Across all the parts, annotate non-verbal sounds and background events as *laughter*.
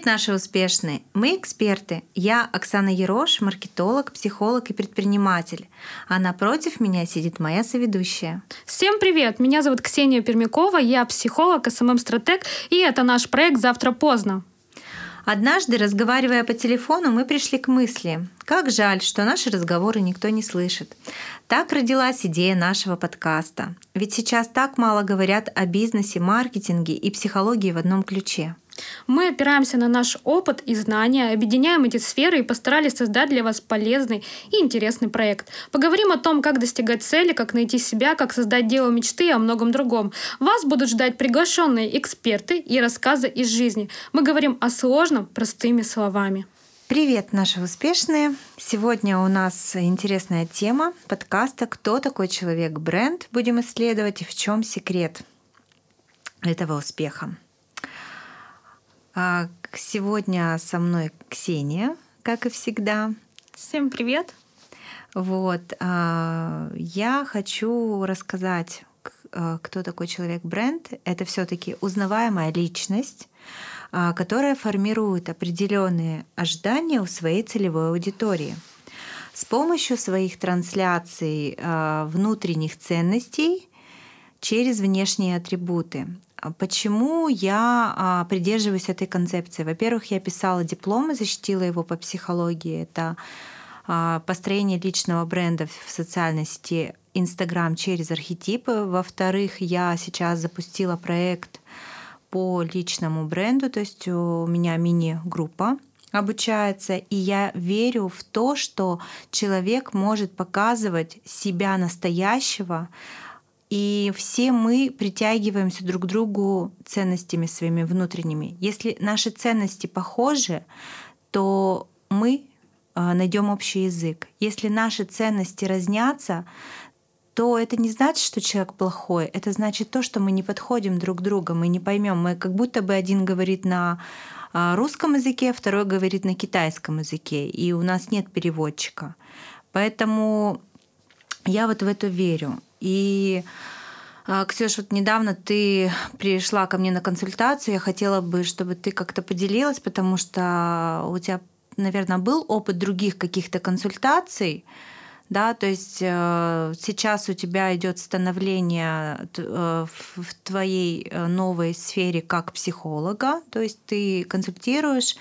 Привет, наши успешные! Мы эксперты. Я Оксана Ерош, маркетолог, психолог и предприниматель. А напротив меня сидит моя соведущая. Всем привет! Меня зовут Ксения Пермякова, я психолог, СММ-стратег, и это наш проект «Завтра поздно». Однажды, разговаривая по телефону, мы пришли к мысли, как жаль, что наши разговоры никто не слышит. Так родилась идея нашего подкаста. Ведь сейчас так мало говорят о бизнесе, маркетинге и психологии в одном ключе. Мы опираемся на наш опыт и знания, объединяем эти сферы и постарались создать для вас полезный и интересный проект. Поговорим о том, как достигать цели, как найти себя, как создать дело мечты и о многом другом. Вас будут ждать приглашенные эксперты и рассказы из жизни. Мы говорим о сложном простыми словами. Привет, наши успешные! Сегодня у нас интересная тема подкаста «Кто такой человек-бренд?» Будем исследовать и в чем секрет этого успеха. А, сегодня со мной Ксения, как и всегда. Всем привет! Вот, а, я хочу рассказать, а, кто такой человек-бренд. Это все-таки узнаваемая личность, которая формирует определенные ожидания у своей целевой аудитории. С помощью своих трансляций внутренних ценностей через внешние атрибуты. А почему я а, придерживаюсь этой концепции? Во-первых, я писала диплом и защитила его по психологии. Это а, построение личного бренда в социальной сети Инстаграм через архетипы. Во-вторых, я сейчас запустила проект по личному бренду, то есть у меня мини-группа обучается, и я верю в то, что человек может показывать себя настоящего и все мы притягиваемся друг к другу ценностями своими внутренними. Если наши ценности похожи, то мы а, найдем общий язык. Если наши ценности разнятся, то это не значит, что человек плохой. Это значит то, что мы не подходим друг к другу, мы не поймем. Мы как будто бы один говорит на а, русском языке, второй говорит на китайском языке, и у нас нет переводчика. Поэтому я вот в это верю. И а, Ксюш, вот недавно ты пришла ко мне на консультацию. Я хотела бы, чтобы ты как-то поделилась, потому что у тебя, наверное, был опыт других каких-то консультаций. Да, то есть э, сейчас у тебя идет становление э, в твоей э, новой сфере как психолога, то есть ты консультируешь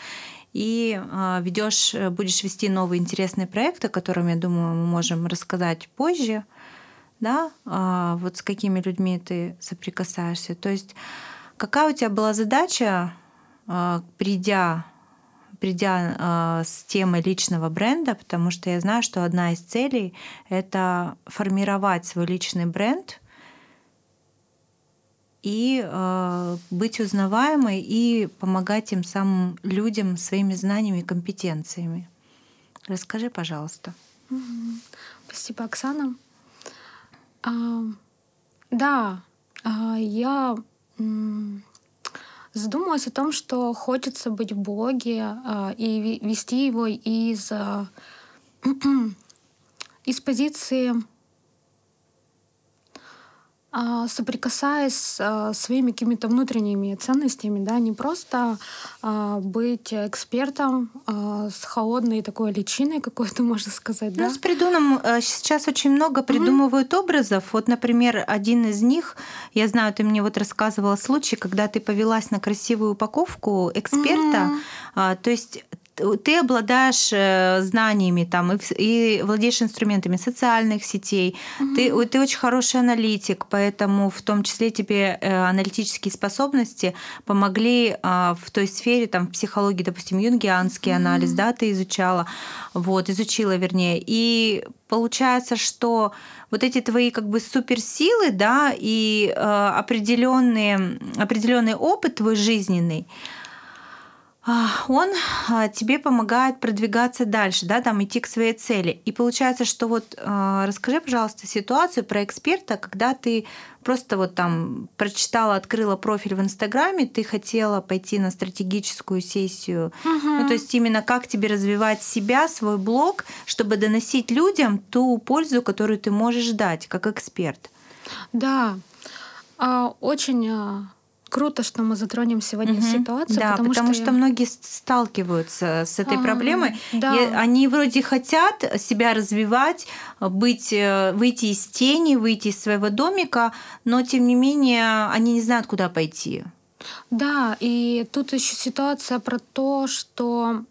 и ведешь, будешь вести новый интересный проект, о котором, я думаю, мы можем рассказать позже да, а, вот с какими людьми ты соприкасаешься. То есть какая у тебя была задача, а, придя, придя а, с темой личного бренда, потому что я знаю, что одна из целей — это формировать свой личный бренд и быть узнаваемой и помогать тем самым людям своими знаниями и компетенциями. Расскажи, пожалуйста. Спасибо, Оксана. А, да, а, я задумалась о том, что хочется быть в блоге а, и вести его из, а, *clears throat* из позиции соприкасаясь с а, своими какими-то внутренними ценностями, да, не просто а, быть экспертом с холодной такой личиной какой-то, *laughs* можно сказать, да? Ну, с придумом э, сейчас очень много придумывают mm-hmm. образов. Вот, например, один из них, я знаю, ты мне вот рассказывала случай, когда ты повелась на красивую упаковку эксперта, mm-hmm. то есть ты обладаешь э, знаниями там, и, и владеешь инструментами социальных сетей, угу. ты, ты очень хороший аналитик, поэтому в том числе тебе э, аналитические способности помогли а, в той сфере, там, в психологии, допустим, юнгианский угу. анализ, да, ты изучала, вот, изучила, вернее, и получается, что вот эти твои как бы суперсилы, да, и э, определенный, определенный опыт твой жизненный, он а, тебе помогает продвигаться дальше, да, там идти к своей цели. И получается, что вот а, расскажи, пожалуйста, ситуацию про эксперта, когда ты просто вот там прочитала, открыла профиль в Инстаграме, ты хотела пойти на стратегическую сессию. Угу. Ну, то есть именно как тебе развивать себя, свой блог, чтобы доносить людям ту пользу, которую ты можешь дать как эксперт. Да, а, очень круто, что мы затронем сегодня угу. ситуацию. Да, потому, потому что, что многие сталкиваются с этой а, проблемой. Да. И они вроде хотят себя развивать, быть, э, выйти из тени, выйти из своего домика, но тем не менее они не знают, куда пойти. Да, и тут еще ситуация про то, что,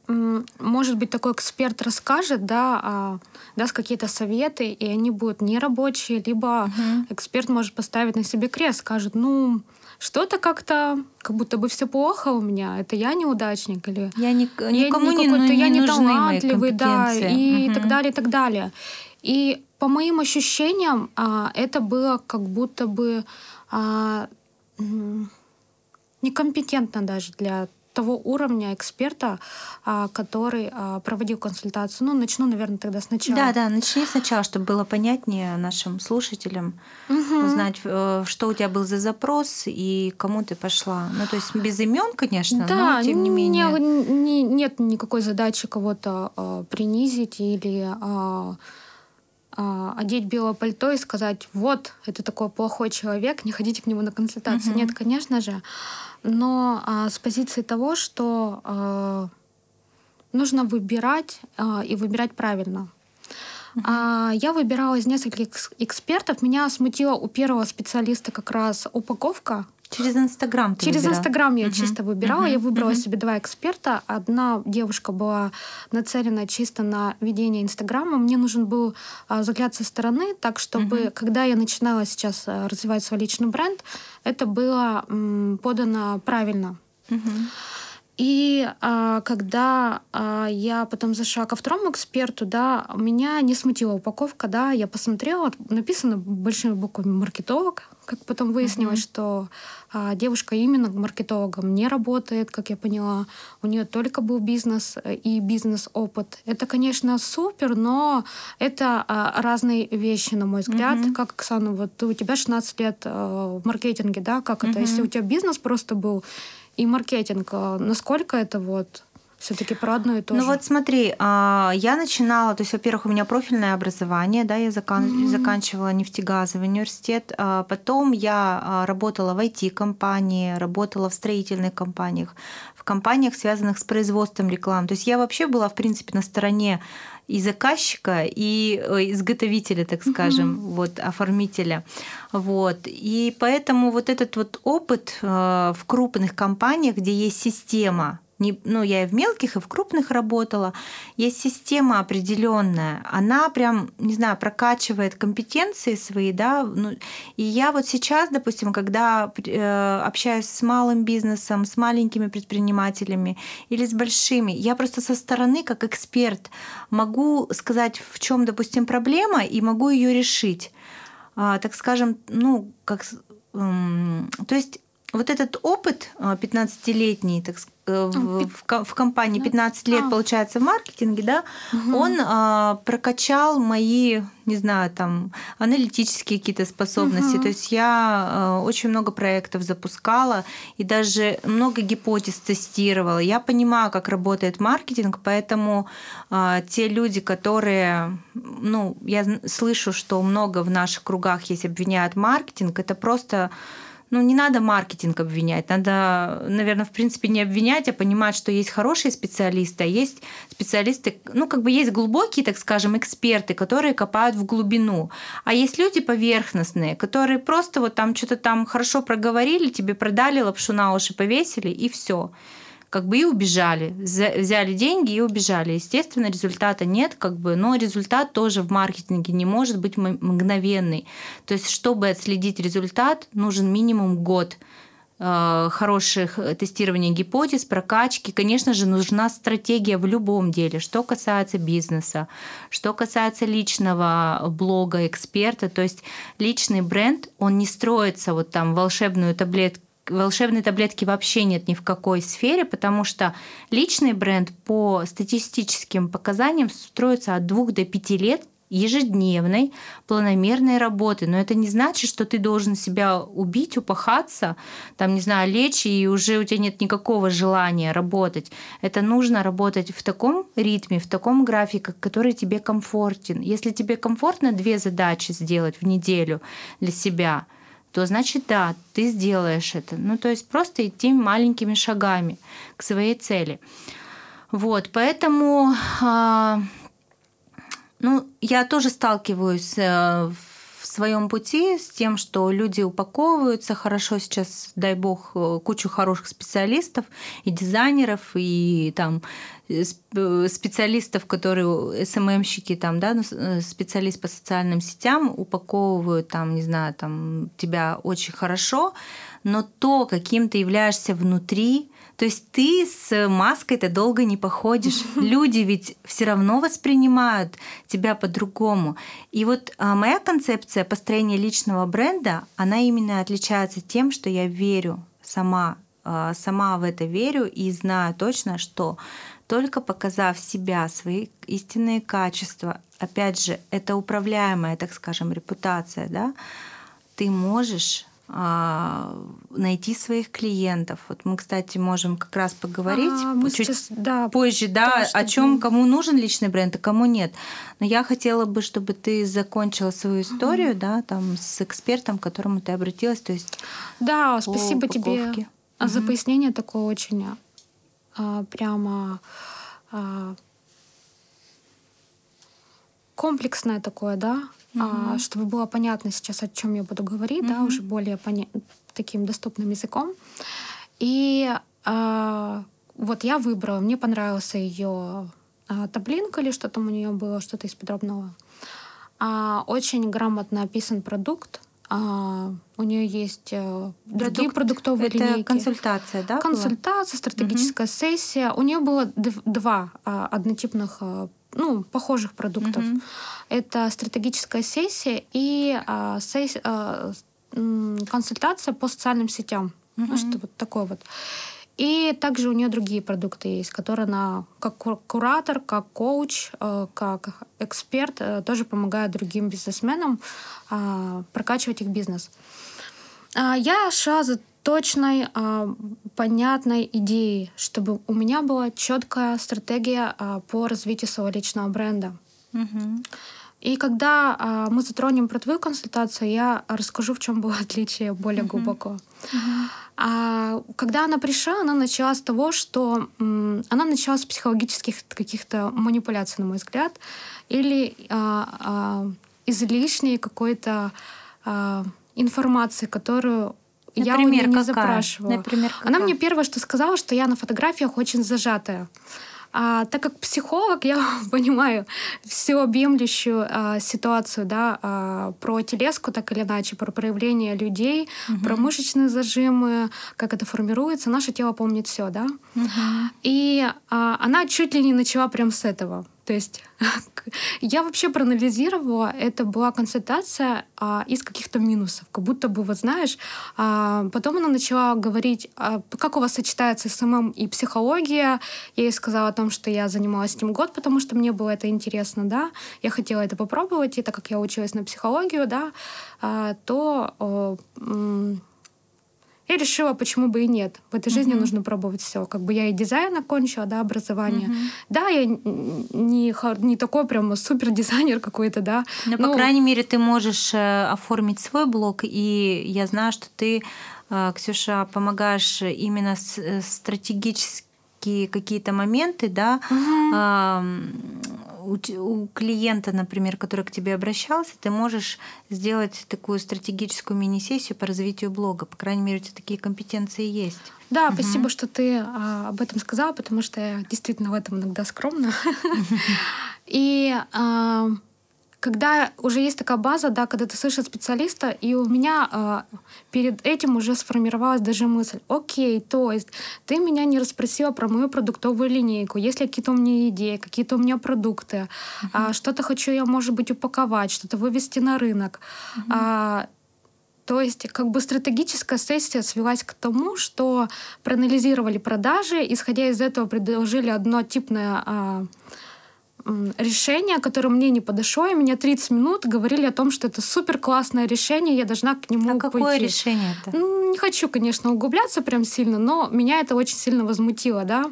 может быть, такой эксперт расскажет, да, а, даст какие-то советы, и они будут нерабочие, либо угу. эксперт может поставить на себе крест, скажет, ну, что-то как-то, как будто бы все плохо у меня, это я неудачник или я ни, никому я не, не, я не талантливый, да, и угу. так далее, и так далее. И по моим ощущениям, а, это было как будто бы а, некомпетентно даже для того уровня эксперта, а, который а, проводил консультацию. Ну, начну, наверное, тогда сначала. Да, да, начни сначала, чтобы было понятнее нашим слушателям, угу. узнать, э, что у тебя был за запрос и кому ты пошла. Ну, то есть без имен, конечно, да, но тем не менее. Не, не, нет никакой задачи кого-то э, принизить или э, одеть белое пальто и сказать, вот, это такой плохой человек, не ходите к нему на консультацию. Угу. Нет, конечно же но а, с позиции того, что а, нужно выбирать а, и выбирать правильно. А, я выбирала из нескольких экспертов. Меня смутила у первого специалиста как раз упаковка Через Инстаграм ты Через? Инстаграм я uh-huh. чисто выбирала. Uh-huh. Я выбрала uh-huh. себе два эксперта. Одна девушка была нацелена чисто на ведение Инстаграма. Мне нужен был а, взгляд со стороны, так чтобы, uh-huh. когда я начинала сейчас а, развивать свой личный бренд, это было м, подано правильно. Uh-huh. И а, когда а, я потом зашла ко второму эксперту, да, меня не смутила упаковка, да, я посмотрела, написано большими буквами маркетолог, как потом выяснилось, uh-huh. что а, девушка именно маркетологом не работает, как я поняла, у нее только был бизнес э, и бизнес-опыт. Это, конечно, супер, но это а, разные вещи, на мой взгляд. Uh-huh. Как, Оксана, вот у тебя 16 лет а, в маркетинге, да, как uh-huh. это, если у тебя бизнес просто был и маркетинг, а насколько это вот все-таки про одно и то ну же. Ну вот смотри, а, я начинала, то есть, во-первых, у меня профильное образование, да, я закан... mm-hmm. заканчивала нефтегазовый университет, а потом я работала в IT-компании, работала в строительных компаниях, в компаниях, связанных с производством рекламы. То есть я вообще была, в принципе, на стороне и заказчика, и э, изготовителя, так скажем, mm-hmm. вот, оформителя. Вот. И поэтому вот этот вот опыт э, в крупных компаниях, где есть система, не, ну, я и в мелких, и в крупных работала, есть система определенная, она прям, не знаю, прокачивает компетенции свои, да, ну, и я вот сейчас, допустим, когда э, общаюсь с малым бизнесом, с маленькими предпринимателями или с большими, я просто со стороны, как эксперт, могу сказать, в чем, допустим, проблема, и могу ее решить. А, так скажем, ну, как... Эм, то есть вот этот опыт 15-летний, так сказать, Э, в, в, в компании 15 лет, а. получается, в маркетинге, да, угу. он а, прокачал мои, не знаю, там, аналитические какие-то способности. Угу. То есть я а, очень много проектов запускала и даже много гипотез тестировала. Я понимаю, как работает маркетинг, поэтому а, те люди, которые, ну, я слышу, что много в наших кругах есть обвиняют маркетинг, это просто ну, не надо маркетинг обвинять. Надо, наверное, в принципе, не обвинять, а понимать, что есть хорошие специалисты, а есть специалисты, ну, как бы есть глубокие, так скажем, эксперты, которые копают в глубину. А есть люди поверхностные, которые просто вот там что-то там хорошо проговорили, тебе продали лапшу на уши, повесили, и все как бы и убежали. Взяли деньги и убежали. Естественно, результата нет, как бы, но результат тоже в маркетинге не может быть мгновенный. То есть, чтобы отследить результат, нужен минимум год э, хороших э, тестирования гипотез, прокачки. Конечно же, нужна стратегия в любом деле, что касается бизнеса, что касается личного блога эксперта. То есть личный бренд, он не строится вот там волшебную таблетку волшебной таблетки вообще нет ни в какой сфере, потому что личный бренд по статистическим показаниям строится от двух до пяти лет ежедневной планомерной работы. Но это не значит, что ты должен себя убить, упахаться, там, не знаю, лечь, и уже у тебя нет никакого желания работать. Это нужно работать в таком ритме, в таком графике, который тебе комфортен. Если тебе комфортно две задачи сделать в неделю для себя – то значит да, ты сделаешь это. Ну, то есть просто идти маленькими шагами к своей цели. Вот, поэтому, а, ну, я тоже сталкиваюсь э, в своем пути с тем, что люди упаковываются хорошо. Сейчас, дай бог, э, кучу хороших специалистов и дизайнеров, и там э, специалистов, которые СММщики, там, да, ну, специалист по социальным сетям упаковывают там, не знаю, там тебя очень хорошо, но то, каким ты являешься внутри, то есть ты с маской-то долго не походишь. *laughs* Люди ведь все равно воспринимают тебя по-другому. И вот а, моя концепция построения личного бренда, она именно отличается тем, что я верю сама, а, сама в это верю и знаю точно, что только показав себя, свои истинные качества, опять же, это управляемая, так скажем, репутация, да, ты можешь найти своих клиентов. Вот мы, кстати, можем как раз поговорить а, мы чуть сейчас, да, позже, да, о чем кому нужен личный бренд, а кому нет. Но я хотела бы, чтобы ты закончила свою историю, угу. да, там с экспертом, к которому ты обратилась, то есть. Да, спасибо упаковке. тебе угу. за пояснение такое очень а, прямо а, комплексное такое, да, угу. а, чтобы было понятно сейчас, о чем я буду говорить, угу. да, уже более поня... таким доступным языком. И а, вот я выбрала, мне понравился ее а, таблинка или что там у нее было, что-то из подробного. А, очень грамотно описан продукт. А, у нее есть э, другие Продукт, продуктовые это линейки. консультация, да? Консультация, была? стратегическая угу. сессия. У нее было два а, однотипных а, ну, похожих продуктов. Mm-hmm. Это стратегическая сессия и а, сесс, а, консультация по социальным сетям. Mm-hmm. Ну, что вот такое вот. И также у нее другие продукты есть, которые она как куратор, как коуч, э, как эксперт э, тоже помогает другим бизнесменам а, прокачивать их бизнес. А, я шла за точной, а, понятной идеей, чтобы у меня была четкая стратегия а, по развитию своего личного бренда. Угу. И когда а, мы затронем про твою консультацию, я расскажу, в чем было *laughs* отличие более uh-huh. глубоко. Uh-huh. А когда она пришла, она начала с того, что м, она начала с психологических каких-то манипуляций, на мой взгляд, или а, а, излишней какой-то а, информации, которую Например, я у нее не какая? запрашивала. Например, какая? Она мне первое, что сказала, что я на фотографиях очень зажатая. А, так как психолог, *laughs* я понимаю всеобъемлющую а, ситуацию, да, а, про телеску, так или иначе, про проявление людей, угу. про мышечные зажимы, как это формируется. Наше тело помнит все, да. Угу. И а, она чуть ли не начала прям с этого. То есть *laughs* я вообще проанализировала, это была консультация а, из каких-то минусов, как будто бы, вот знаешь, а, потом она начала говорить, а, как у вас сочетается SMM и психология. Я ей сказала о том, что я занималась этим год, потому что мне было это интересно, да, я хотела это попробовать, и так как я училась на психологию, да, а, то о, я решила, почему бы и нет. В этой жизни uh-huh. нужно пробовать все. Как бы я и дизайн окончила, да, образование. Uh-huh. Да, я не, не такой прям супер дизайнер какой-то, да. Но, но, по крайней мере, ты можешь э, оформить свой блог, и я знаю, что ты, э, Ксюша, помогаешь именно э, стратегически какие-то моменты, да, угу у, у клиента, например, который к тебе обращался, ты можешь сделать такую стратегическую мини-сессию по развитию блога. По крайней мере, у тебя такие компетенции есть. Да, угу. спасибо, что ты а, об этом сказала, потому что я действительно в этом иногда скромна. *laughs* И а, когда уже есть такая база, да, когда ты слышишь специалиста, и у меня э, перед этим уже сформировалась даже мысль, окей, то есть ты меня не расспросила про мою продуктовую линейку, есть ли какие-то у меня идеи, какие-то у меня продукты, uh-huh. э, что-то хочу я, может быть, упаковать, что-то вывести на рынок. Uh-huh. Э, то есть как бы стратегическая сессия свелась к тому, что проанализировали продажи, исходя из этого предложили однотипное а, решение, которое мне не подошло, и меня 30 минут говорили о том, что это супер классное решение, я должна к нему а какое пойти. решение это? Ну, не хочу, конечно, углубляться прям сильно, но меня это очень сильно возмутило, да.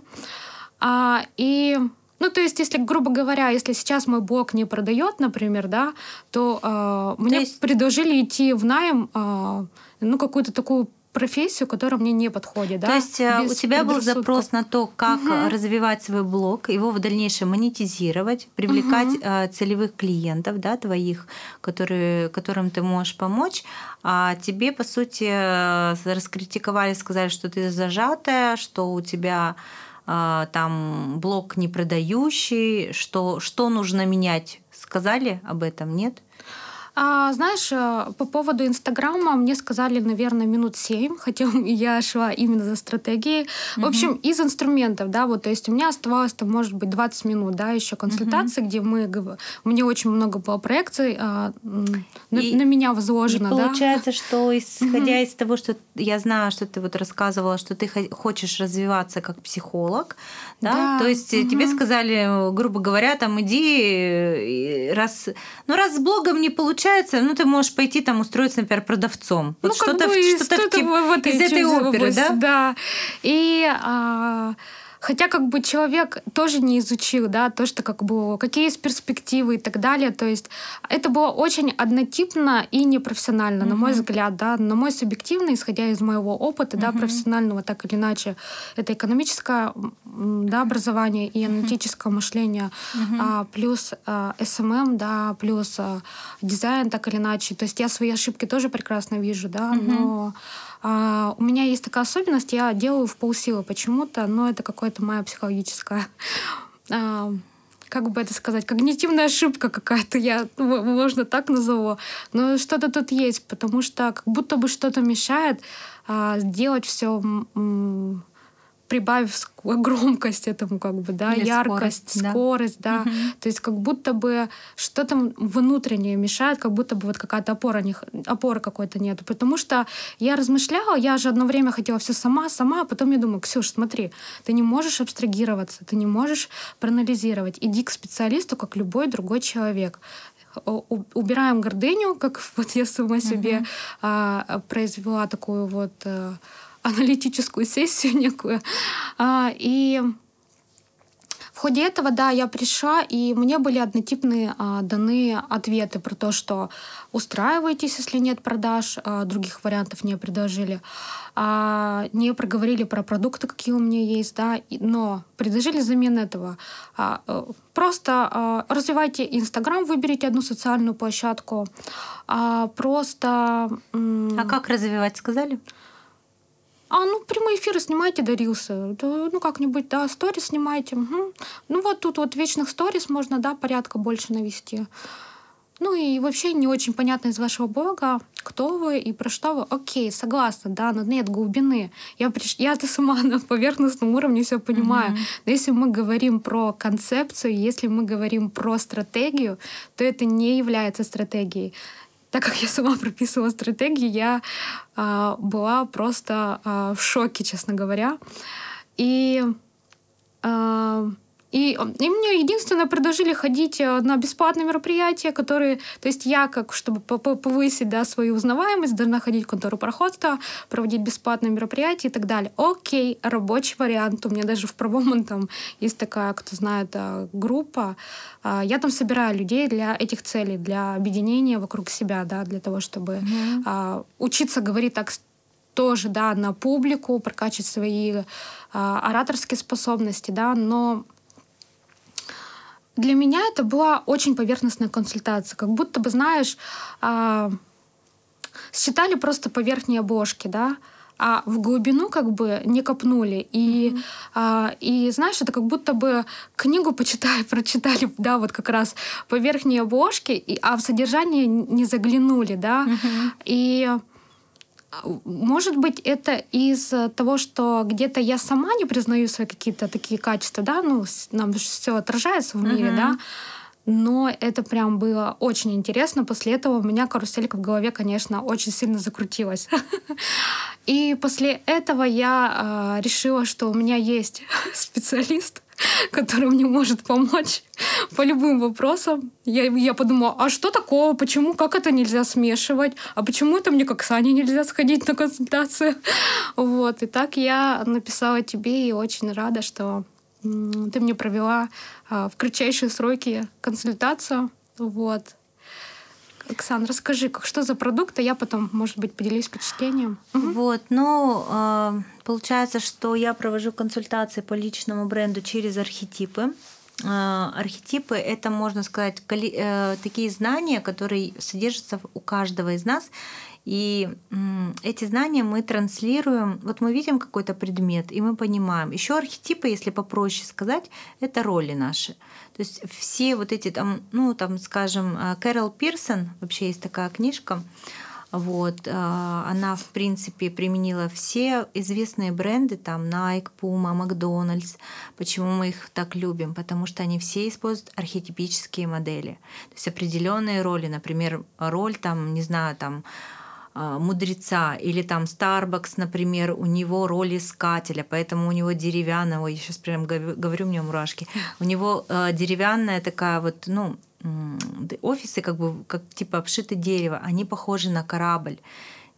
А, и ну, то есть, если, грубо говоря, если сейчас мой блог не продает, например, да, то, э, то мне есть... предложили идти в найм э, ну, какую-то такую профессию, которая мне не подходит. То да? есть э, Без у тебя был запрос на то, как угу. развивать свой блог, его в дальнейшем монетизировать, привлекать угу. целевых клиентов, да, твоих, которые, которым ты можешь помочь, а тебе, по сути, э, раскритиковали, сказали, что ты зажатая, что у тебя там блог не продающий, что, что нужно менять. Сказали об этом, нет? А, знаешь, э, по поводу Инстаграма мне сказали, наверное, минут семь, *laughs* хотя я шла именно за стратегией. Mm-hmm. В общем, из инструментов, да, вот, то есть у меня оставалось, там, может быть, 20 минут, да, еще консультации, mm-hmm. где мы, мне очень много было проекций а, на, и, на меня возложено, и получается, что исходя mm-hmm. из того, что я знаю, что ты вот рассказывала, что ты хочешь развиваться как психолог, да, да. то есть mm-hmm. тебе сказали, грубо говоря, там, иди, раз, ну, раз с блогом не получается, ну, ты можешь пойти там устроиться, например, продавцом. Ну, вот что-то, что-то, что-то в, в этой, из этой оперы, да? Да. И а, Хотя как бы человек тоже не изучил, да, то, что как бы какие есть перспективы и так далее. То есть это было очень однотипно и непрофессионально, mm-hmm. на мой взгляд, да, на мой субъективный, исходя из моего опыта, mm-hmm. да, профессионального, так или иначе, это экономическое, да, образование и аналитическое mm-hmm. мышление, mm-hmm. а, плюс а, SMM, да, плюс а, дизайн, так или иначе. То есть я свои ошибки тоже прекрасно вижу, да, mm-hmm. но а, у меня есть такая особенность, я делаю в полсилы почему-то, но это какая-то моя психологическая *laughs* а, как бы это сказать, когнитивная ошибка какая-то, я, можно так назову. Но что-то тут есть, потому что как будто бы что-то мешает а, сделать все прибавив громкость этому, как бы, да, Или яркость, скорость, скорость да. да. Угу. То есть как будто бы что-то внутреннее мешает, как будто бы вот какая-то опора, не, опоры какой-то нету. Потому что я размышляла, я же одно время хотела все сама, сама, а потом я думаю, Ксюш, смотри, ты не можешь абстрагироваться, ты не можешь проанализировать. Иди к специалисту, как любой другой человек убираем гордыню, как *laughs* вот я сама себе uh-huh. а, произвела такую вот а, аналитическую сессию *laughs* некую. А, и в ходе этого, да, я пришла, и мне были однотипные а, даны ответы про то, что устраивайтесь, если нет продаж, а, других вариантов не предложили. А, не проговорили про продукты, какие у меня есть, да, но предложили взамен этого. Э, просто развивайте Инстаграм, выберите одну социальную площадку. Просто... А как развивать, сказали? А, ну, прямые эфиры снимайте, дарился. Да, ну, как-нибудь, да, сторис снимайте. Угу. Ну, вот тут вот вечных сторис можно, да, порядка больше навести. Ну и вообще не очень понятно из вашего блога, кто вы и про что вы. Окей, согласна, да, но нет глубины. Я, приш... Я-то сама на поверхностном уровне все понимаю. Mm-hmm. Но если мы говорим про концепцию, если мы говорим про стратегию, то это не является стратегией так как я сама *laughs* прописывала стратегии, я а, была просто а, в шоке, честно говоря. И а, и, и мне единственное предложили ходить э, на бесплатные мероприятия, которые, то есть я как, чтобы повысить да, свою узнаваемость, должна ходить в контору проходства, проводить бесплатные мероприятия и так далее. Окей, рабочий вариант. У меня даже в правом там есть такая, кто знает, э, группа. А, я там собираю людей для этих целей, для объединения вокруг себя, да, для того, чтобы mm-hmm. учиться говорить так тоже, да, на публику, прокачивать свои а, ораторские способности, да, но для меня это была очень поверхностная консультация. Как будто бы, знаешь, э, считали просто по верхней обложке, да, а в глубину как бы не копнули. И, mm-hmm. а, и знаешь, это как будто бы книгу почитали, *laughs* прочитали, да, вот как раз по верхней обложке, и, а в содержание не заглянули, да. Mm-hmm. И может быть, это из того, что где-то я сама не признаю свои какие-то такие качества, да, ну, нам все отражается в мире, mm-hmm. да, но это прям было очень интересно. После этого у меня каруселька в голове, конечно, очень сильно закрутилась. *laughs* И после этого я э, решила, что у меня есть *laughs* специалист, *laughs* который мне может помочь по любым вопросам. Я, я подумала, а что такого? Почему? Как это нельзя смешивать? А почему это мне как Сане нельзя сходить на консультацию? *laughs* Вот. И так я написала тебе и очень рада, что ты мне провела а, в кратчайшие сроки консультацию. Вот. Оксана, расскажи, как, что за продукт, а я потом, может быть, поделюсь впечатлением. Вот, ну, э, получается, что я провожу консультации по личному бренду через архетипы. Э, архетипы — это, можно сказать, э, такие знания, которые содержатся у каждого из нас, и эти знания мы транслируем. Вот мы видим какой-то предмет, и мы понимаем. Еще архетипы, если попроще сказать, это роли наши. То есть все вот эти там, ну там, скажем, э, Кэрол Пирсон, вообще есть такая книжка, вот, э, она, в принципе, применила все известные бренды, там Nike, Puma, Макдональдс. Почему мы их так любим? Потому что они все используют архетипические модели. То есть определенные роли, например, роль там, не знаю, там мудреца, или там Starbucks, например, у него роль искателя, поэтому у него деревянного, я сейчас прям говорю, у меня мурашки, у него э, деревянная такая вот, ну, офисы как бы как типа обшиты дерево, они похожи на корабль.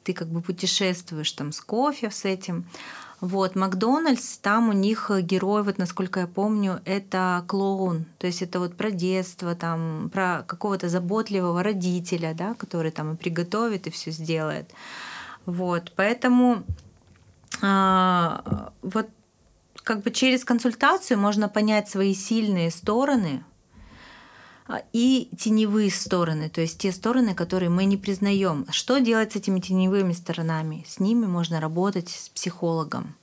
Ты как бы путешествуешь там с кофе, с этим. Вот, Макдональдс, там у них герой, вот насколько я помню, это клоун. То есть это вот про детство, там, про какого-то заботливого родителя, да, который там и приготовит, и все сделает. Вот, поэтому а, вот как бы через консультацию можно понять свои сильные стороны, и теневые стороны, то есть те стороны, которые мы не признаем. Что делать с этими теневыми сторонами? С ними можно работать с психологом.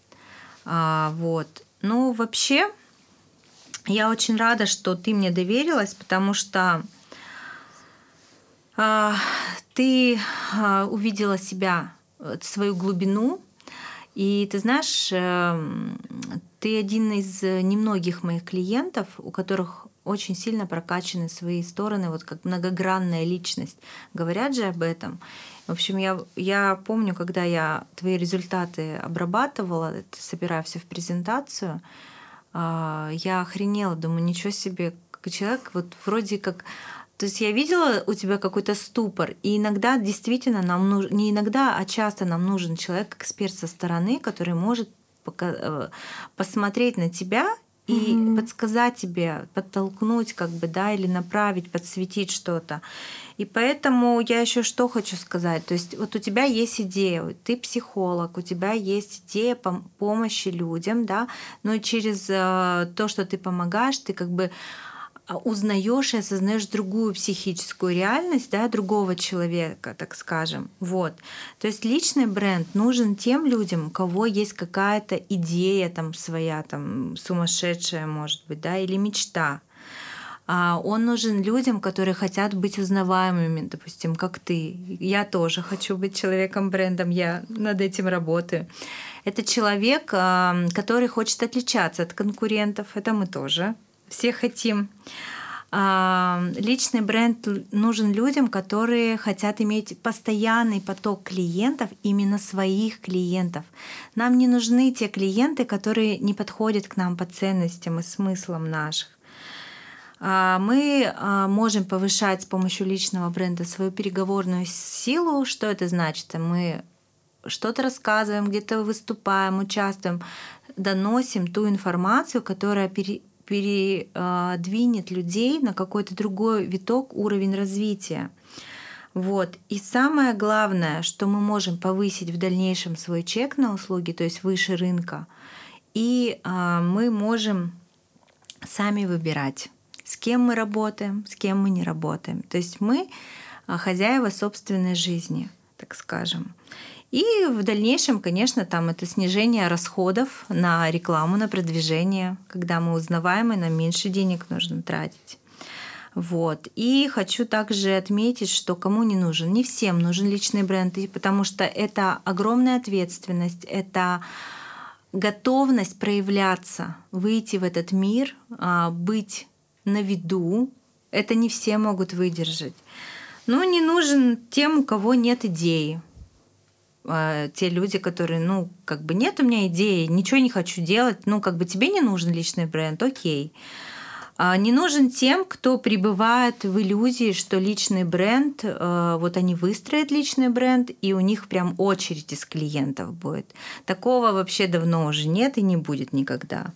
А, вот. Ну, вообще, я очень рада, что ты мне доверилась, потому что а, ты а, увидела себя, э, свою глубину, и ты знаешь, эм, ты один из немногих моих клиентов, у которых очень сильно прокачаны свои стороны, вот как многогранная личность. Говорят же об этом. В общем, я, я помню, когда я твои результаты обрабатывала, собирая все в презентацию, а, я охренела, думаю, ничего себе, человек вот вроде как то есть я видела у тебя какой-то ступор, и иногда действительно нам нужен, не иногда, а часто нам нужен человек-эксперт со стороны, который может э, посмотреть на тебя и угу. подсказать тебе, подтолкнуть, как бы, да, или направить, подсветить что-то. И поэтому я еще что хочу сказать. То есть вот у тебя есть идея, ты психолог, у тебя есть идея помощи людям, да, но через э, то, что ты помогаешь, ты как бы узнаешь и осознаешь другую психическую реальность, да, другого человека, так скажем. Вот. То есть личный бренд нужен тем людям, у кого есть какая-то идея там своя, там сумасшедшая, может быть, да, или мечта. А он нужен людям, которые хотят быть узнаваемыми, допустим, как ты. Я тоже хочу быть человеком-брендом, я над этим работаю. Это человек, а, который хочет отличаться от конкурентов, это мы тоже все хотим. А, личный бренд нужен людям, которые хотят иметь постоянный поток клиентов, именно своих клиентов. Нам не нужны те клиенты, которые не подходят к нам по ценностям и смыслам наших. А, мы а, можем повышать с помощью личного бренда свою переговорную силу. Что это значит? Мы что-то рассказываем, где-то выступаем, участвуем, доносим ту информацию, которая передвинет людей на какой-то другой виток, уровень развития. Вот. И самое главное, что мы можем повысить в дальнейшем свой чек на услуги, то есть выше рынка, и а, мы можем сами выбирать, с кем мы работаем, с кем мы не работаем. То есть мы а, хозяева собственной жизни, так скажем. И в дальнейшем, конечно, там это снижение расходов на рекламу, на продвижение, когда мы узнаваемы, нам меньше денег нужно тратить. Вот. И хочу также отметить, что кому не нужен, не всем нужен личный бренд, потому что это огромная ответственность, это готовность проявляться, выйти в этот мир, а, быть на виду. Это не все могут выдержать. Но не нужен тем, у кого нет идеи. А, те люди, которые, ну, как бы нет у меня идеи, ничего не хочу делать, ну, как бы тебе не нужен личный бренд, окей. А не нужен тем, кто пребывает в иллюзии, что личный бренд, э, вот они выстроят личный бренд, и у них прям очередь из клиентов будет. Такого вообще давно уже нет и не будет никогда.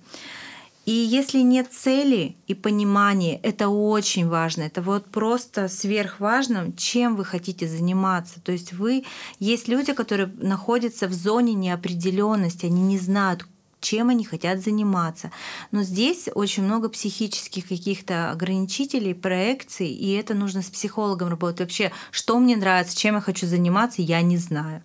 И если нет цели и понимания, это очень важно. Это вот просто сверхважно, чем вы хотите заниматься. То есть вы есть люди, которые находятся в зоне неопределенности, они не знают, чем они хотят заниматься. Но здесь очень много психических каких-то ограничителей, проекций, и это нужно с психологом работать. Вообще, что мне нравится, чем я хочу заниматься, я не знаю.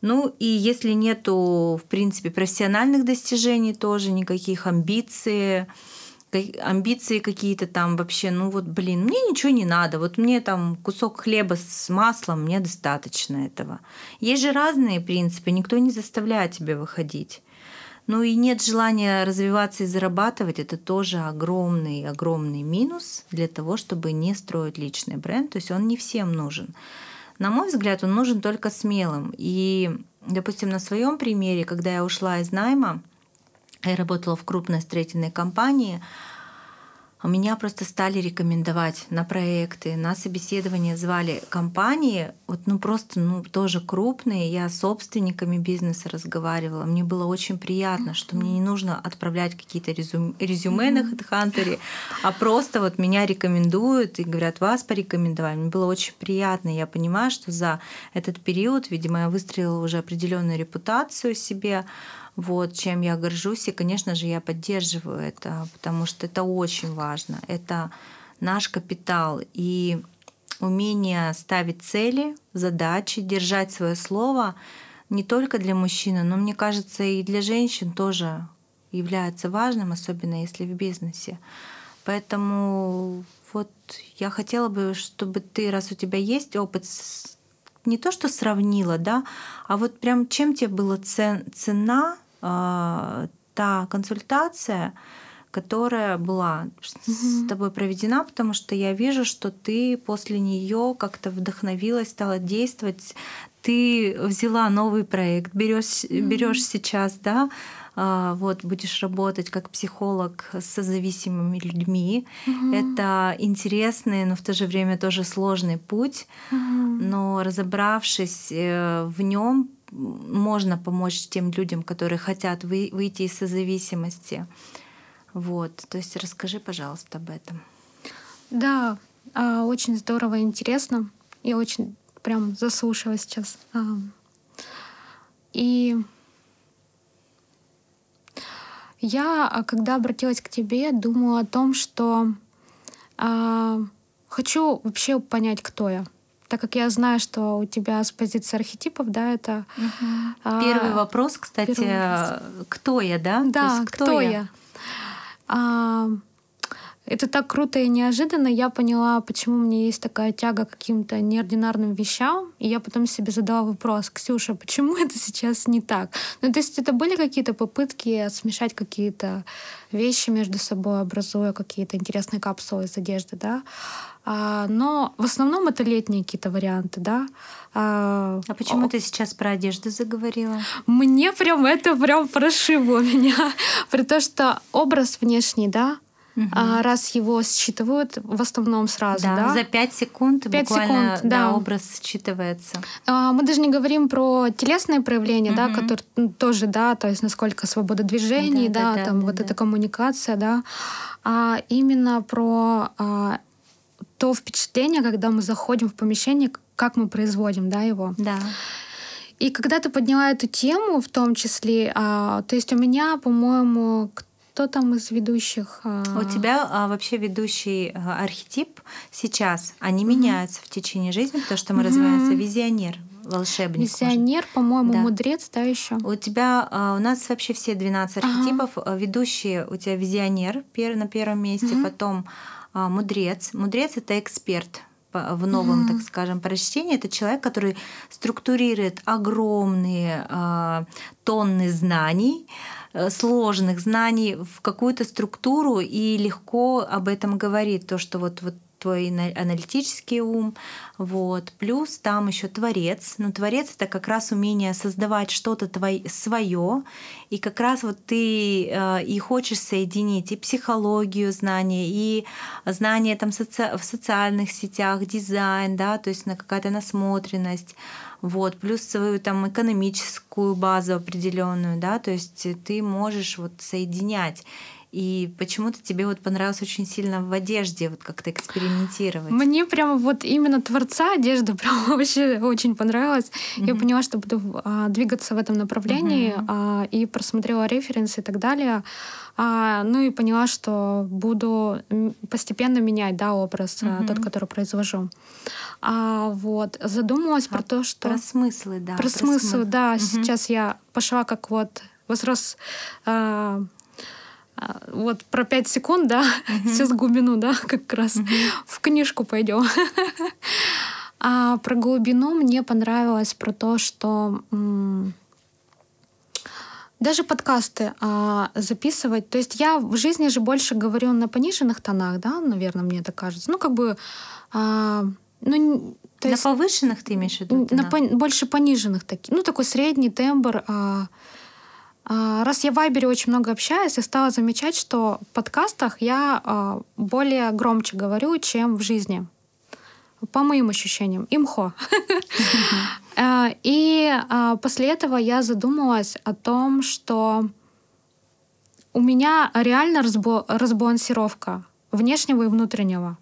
Ну и если нету, в принципе, профессиональных достижений тоже, никаких амбиций, амбиции какие-то там вообще, ну вот, блин, мне ничего не надо, вот мне там кусок хлеба с маслом, мне достаточно этого. Есть же разные принципы, никто не заставляет тебя выходить. Ну и нет желания развиваться и зарабатывать, это тоже огромный, огромный минус для того, чтобы не строить личный бренд. То есть он не всем нужен. На мой взгляд, он нужен только смелым. И, допустим, на своем примере, когда я ушла из найма, я работала в крупной строительной компании, меня просто стали рекомендовать на проекты, на собеседование звали компании, вот ну просто ну тоже крупные. Я с собственниками бизнеса разговаривала. Мне было очень приятно, что мне не нужно отправлять какие-то резюме, резюме на HeadHunter, а просто вот меня рекомендуют и говорят, вас порекомендовали. Мне было очень приятно. Я понимаю, что за этот период, видимо, я выстроила уже определенную репутацию себе, вот, чем я горжусь. И, конечно же, я поддерживаю это, потому что это очень важно. Это наш капитал. И умение ставить цели, задачи, держать свое слово не только для мужчины, но, мне кажется, и для женщин тоже является важным, особенно если в бизнесе. Поэтому вот я хотела бы, чтобы ты, раз у тебя есть опыт, не то что сравнила, да, а вот прям чем тебе была цена а, та консультация, которая была с тобой проведена, потому что я вижу, что ты после нее как-то вдохновилась, стала действовать. Ты взяла новый проект, берешь, берешь сейчас, да, а, вот будешь работать как психолог с зависимыми людьми. Угу. Это интересный, но в то же время тоже сложный путь. Угу. Но разобравшись э, в нем, можно помочь тем людям, которые хотят вы, выйти из созависимости. Вот, то есть расскажи, пожалуйста, об этом. Да, а, очень здорово и интересно. Я очень прям заслушала сейчас. А, и я, а, когда обратилась к тебе, думала о том, что хочу вообще понять, кто я так как я знаю, что у тебя с позиции архетипов, да, это... Угу. Первый вопрос, кстати, первый вопрос. кто я, да? Да, есть, кто, кто я? я? А, это так круто и неожиданно. Я поняла, почему у меня есть такая тяга к каким-то неординарным вещам. И я потом себе задала вопрос, Ксюша, почему это сейчас не так? Ну, то есть это были какие-то попытки смешать какие-то вещи между собой, образуя какие-то интересные капсулы из одежды, да? А, но в основном это летние какие-то варианты, да. А, а почему о... ты сейчас про одежду заговорила? Мне прям это прям прошибло *laughs* меня. При том, что образ внешний, да, Угу. А раз его считывают в основном сразу, да? да? За 5 секунд 5 буквально секунд, да. Да, образ считывается. А, мы даже не говорим про телесные проявления, угу. да, которые тоже, да, то есть насколько свобода движений, да, да, да там да, вот да. эта коммуникация, да, а именно про а, то впечатление, когда мы заходим в помещение, как мы производим, да, его. Да. И когда ты подняла эту тему, в том числе, а, то есть у меня, по-моему, кто там из ведущих? А... У тебя а, вообще ведущий а, архетип сейчас, они mm-hmm. меняются в течение жизни, потому что мы mm-hmm. развиваемся визионер, волшебник. Визионер, по-моему, да. мудрец, да, еще. У тебя, а, у нас вообще все 12 архетипов. Ага. Ведущие у тебя визионер на первом месте, mm-hmm. потом мудрец. Мудрец это эксперт в новом, mm-hmm. так скажем, прочтении. Это человек, который структурирует огромные э, тонны знаний, э, сложных знаний в какую-то структуру и легко об этом говорит. То, что вот, вот твой аналитический ум, вот. Плюс там еще творец. Но творец это как раз умение создавать что-то свое, и как раз вот ты э, и хочешь соединить и психологию знания, и знания там соци в социальных сетях, дизайн, да, то есть на какая-то насмотренность, вот, плюс свою там экономическую базу определенную, да, то есть ты можешь вот соединять. И почему-то тебе вот понравилось очень сильно в одежде вот как-то экспериментировать. Мне прямо вот именно творца одежды *laughs* прям вообще очень понравилось. Mm-hmm. Я поняла, что буду а, двигаться в этом направлении mm-hmm. а, и просмотрела референсы и так далее. А, ну и поняла, что буду постепенно менять да, образ mm-hmm. тот, который произвожу. А, вот задумалась а, про то, что про смыслы, да. Про, про смысл, смысл, да. Mm-hmm. Сейчас я пошла как вот возрос а, вот про пять секунд, да, uh-huh. сейчас глубину, да, как раз uh-huh. в книжку пойдем. *laughs* а про глубину мне понравилось про то, что м- даже подкасты а, записывать. То есть я в жизни же больше говорю на пониженных тонах, да, наверное, мне это кажется. Ну, как бы... А, ну, то на есть, повышенных ты имеешь в виду? На по, больше пониженных таких. Ну, такой средний тембр. А, а, раз я в Вайбере очень много общаюсь, я стала замечать, что в подкастах я а, более громче говорю, чем в жизни. По моим ощущениям. Имхо. *laughs* А, и после этого я задумалась о том, что у меня реально разбалансировка внешнего и внутреннего.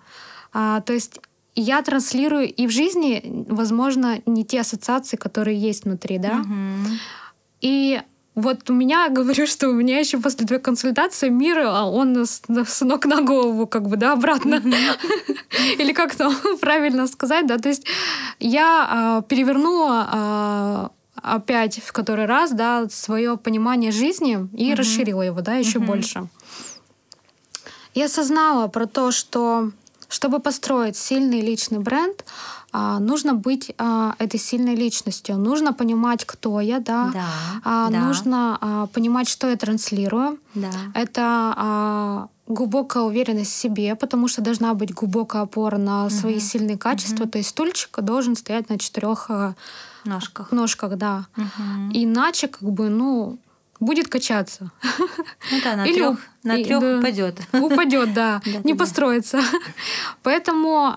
То есть я транслирую и в жизни, возможно, не те ассоциации, которые есть внутри, да. И вот у меня, *laughs* говорю, что у меня еще после твоей консультации мир, а он с, с ног на голову, как бы, да, обратно. *laughs* Или как там *laughs* правильно сказать, да, то есть я а, перевернула а, опять в который раз, да, свое понимание жизни и расширила его, да, еще больше. Я осознала про то, что чтобы построить сильный личный бренд, нужно быть а, этой сильной личностью, нужно понимать, кто я, да, да, а, да. нужно понимать, что я транслирую. Да. Это глубокая уверенность в себе, потому что должна быть глубокая опора на свои угу. сильные качества. Угу. То есть стульчик должен стоять на четырех ножках. Ножках, да. Угу. Иначе, как бы, ну, будет качаться. Ну да, на Или трех, на трех да, упадет. Упадет, *laughs* да. Не построится. *laughs* Поэтому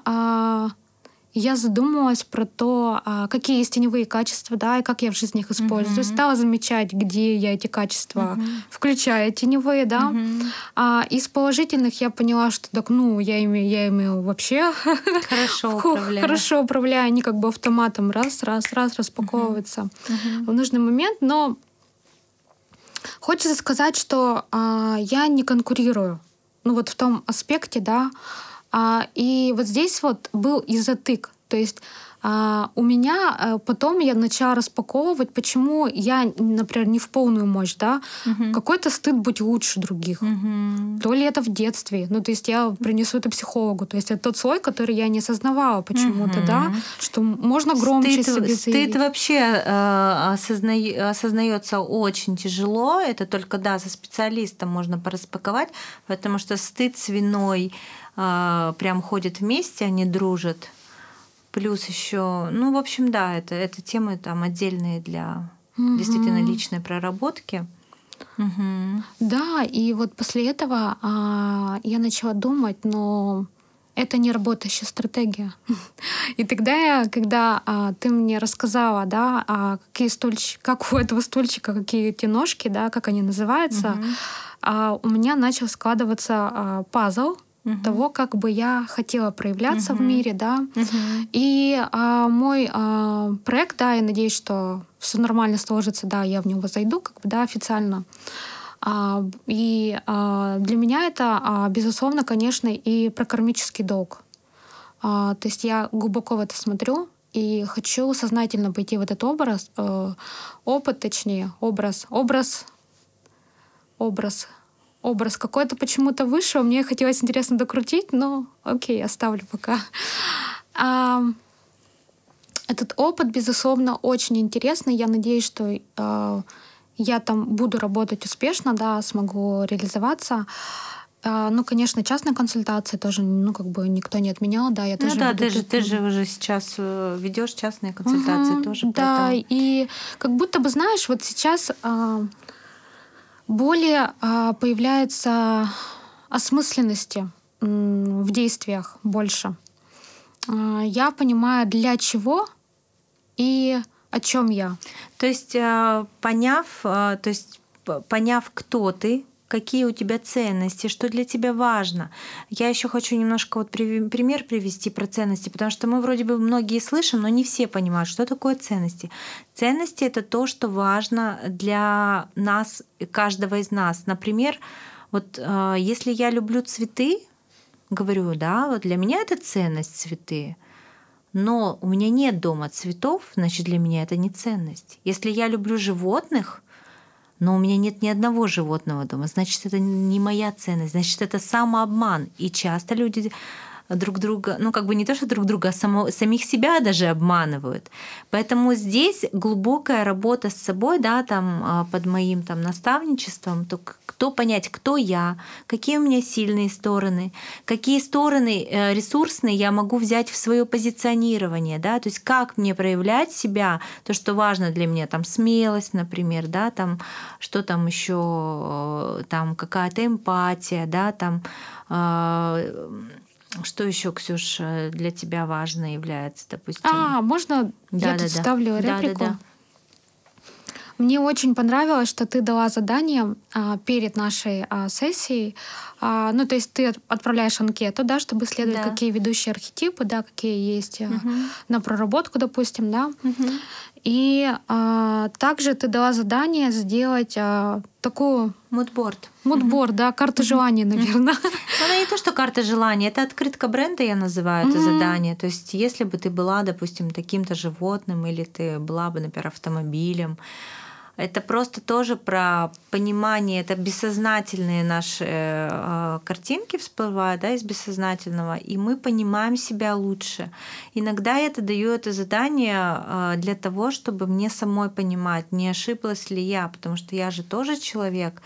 я задумалась про то, а, какие есть теневые качества, да, и как я в жизни их использую. Mm-hmm. Стала замечать, где я эти качества mm-hmm. включаю, теневые, да. Mm-hmm. А из положительных я поняла, что так, ну, я ими, я ими вообще хорошо *laughs* управляю. хорошо управляю, они как бы автоматом раз, раз, раз распаковываются mm-hmm. в нужный момент, но хочется сказать, что а, я не конкурирую. Ну вот в том аспекте, да, а, и вот здесь вот был и затык. То есть а, у меня а, потом я начала распаковывать, почему я, например, не в полную мощь, да, угу. какой-то стыд быть лучше других. Угу. То ли это в детстве. Ну, то есть я принесу это психологу. То есть это тот слой, который я не осознавала почему-то, угу. да, что можно громче стыд, себе заявить. Стыд вообще э, осозна... осознается очень тяжело. Это только, да, со специалистом можно пораспаковать, потому что стыд с виной э, прям ходят вместе, они дружат. Плюс еще, ну, в общем, да, это, это темы там отдельные для угу. действительно личной проработки. Угу. Да, и вот после этого а, я начала думать, но это не работающая стратегия. *laughs* И тогда я, когда а, ты мне рассказала, да, а, какие стульчики, как у этого стульчика, какие эти ножки, да, как они называются, угу. а, у меня начал складываться а, пазл, угу. того, как бы я хотела проявляться угу. в мире, да. Угу. И а, мой а, проект, да, я надеюсь, что все нормально сложится, да, я в него зайду, как бы, да, официально. А, и а, для меня это, а, безусловно, конечно, и про кармический долг. А, то есть я глубоко в это смотрю, и хочу сознательно пойти в этот образ, э, опыт, точнее, образ, образ, образ образ какой-то почему-то вышел. Мне хотелось интересно докрутить, но окей, оставлю пока. *laughs* А, этот опыт, безусловно, очень интересный. Я надеюсь, что а, я там буду работать успешно, да, смогу реализоваться. А, ну, конечно, частные консультации тоже, ну, как бы никто не отменял, да, я ну, тоже. да, ты же, ты же уже сейчас э, ведешь частные консультации угу, тоже. Да, поэтому... и как будто бы, знаешь, вот сейчас а, более а, появляется осмысленности в действиях больше. А, я понимаю, для чего и о чем я. То есть, а, поняв, то есть, поняв, кто ты, какие у тебя ценности, что для тебя важно. Я еще хочу немножко вот пример привести про ценности, потому что мы вроде бы многие слышим, но не все понимают, что такое ценности. Ценности это то, что важно для нас, каждого из нас. Например, вот э, если я люблю цветы, говорю, да, вот для меня это ценность цветы но у меня нет дома цветов, значит, для меня это не ценность. Если я люблю животных, но у меня нет ни одного животного дома, значит, это не моя ценность, значит, это самообман. И часто люди друг друга, ну как бы не то, что друг друга, а само, самих себя даже обманывают. Поэтому здесь глубокая работа с собой, да, там а, под моим там наставничеством, то кто понять, кто я, какие у меня сильные стороны, какие стороны э, ресурсные я могу взять в свое позиционирование, да, то есть как мне проявлять себя, то, что важно для меня, там смелость, например, да, там что там еще, э, там какая-то эмпатия, да, там а, что еще, Ксюша, для тебя важно является, допустим? А, можно да, я да, тут да. ставлю реплику? Да, да, да. Мне очень понравилось, что ты дала задание а, перед нашей а, сессией. А, ну, то есть ты отправляешь анкету, да, чтобы исследовать, да. какие ведущие архетипы, да, какие есть угу. на проработку, допустим, да. Угу. И а, также ты дала задание сделать а, такую... Мудборд. Мудборд, да, карта желаний, наверное. *laughs* Ну, это не то, что карта желаний, это открытка бренда, я называю это задание. То есть, если бы ты была, допустим, таким-то животным, или ты была бы, например, автомобилем, это просто тоже про понимание, это бессознательные наши э, картинки всплывают да, из бессознательного, и мы понимаем себя лучше. Иногда я это даю это задание э, для того, чтобы мне самой понимать, не ошиблась ли я, потому что я же тоже человек.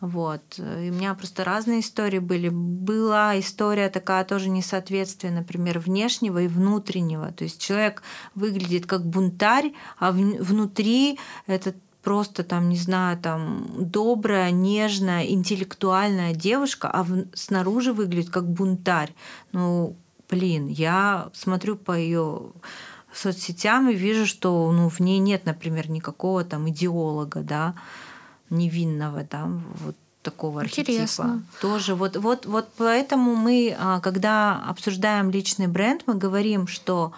Вот. И у меня просто разные истории были. Была история такая тоже несоответствие, например, внешнего и внутреннего. То есть человек выглядит как бунтарь, а внутри этот просто там, не знаю, там добрая, нежная, интеллектуальная девушка, а в, снаружи выглядит как бунтарь. Ну, блин, я смотрю по ее соцсетям и вижу, что ну, в ней нет, например, никакого там идеолога, да, невинного, да, вот такого Интересно. архетипа. Тоже вот, вот, вот поэтому мы, а, когда обсуждаем личный бренд, мы говорим, что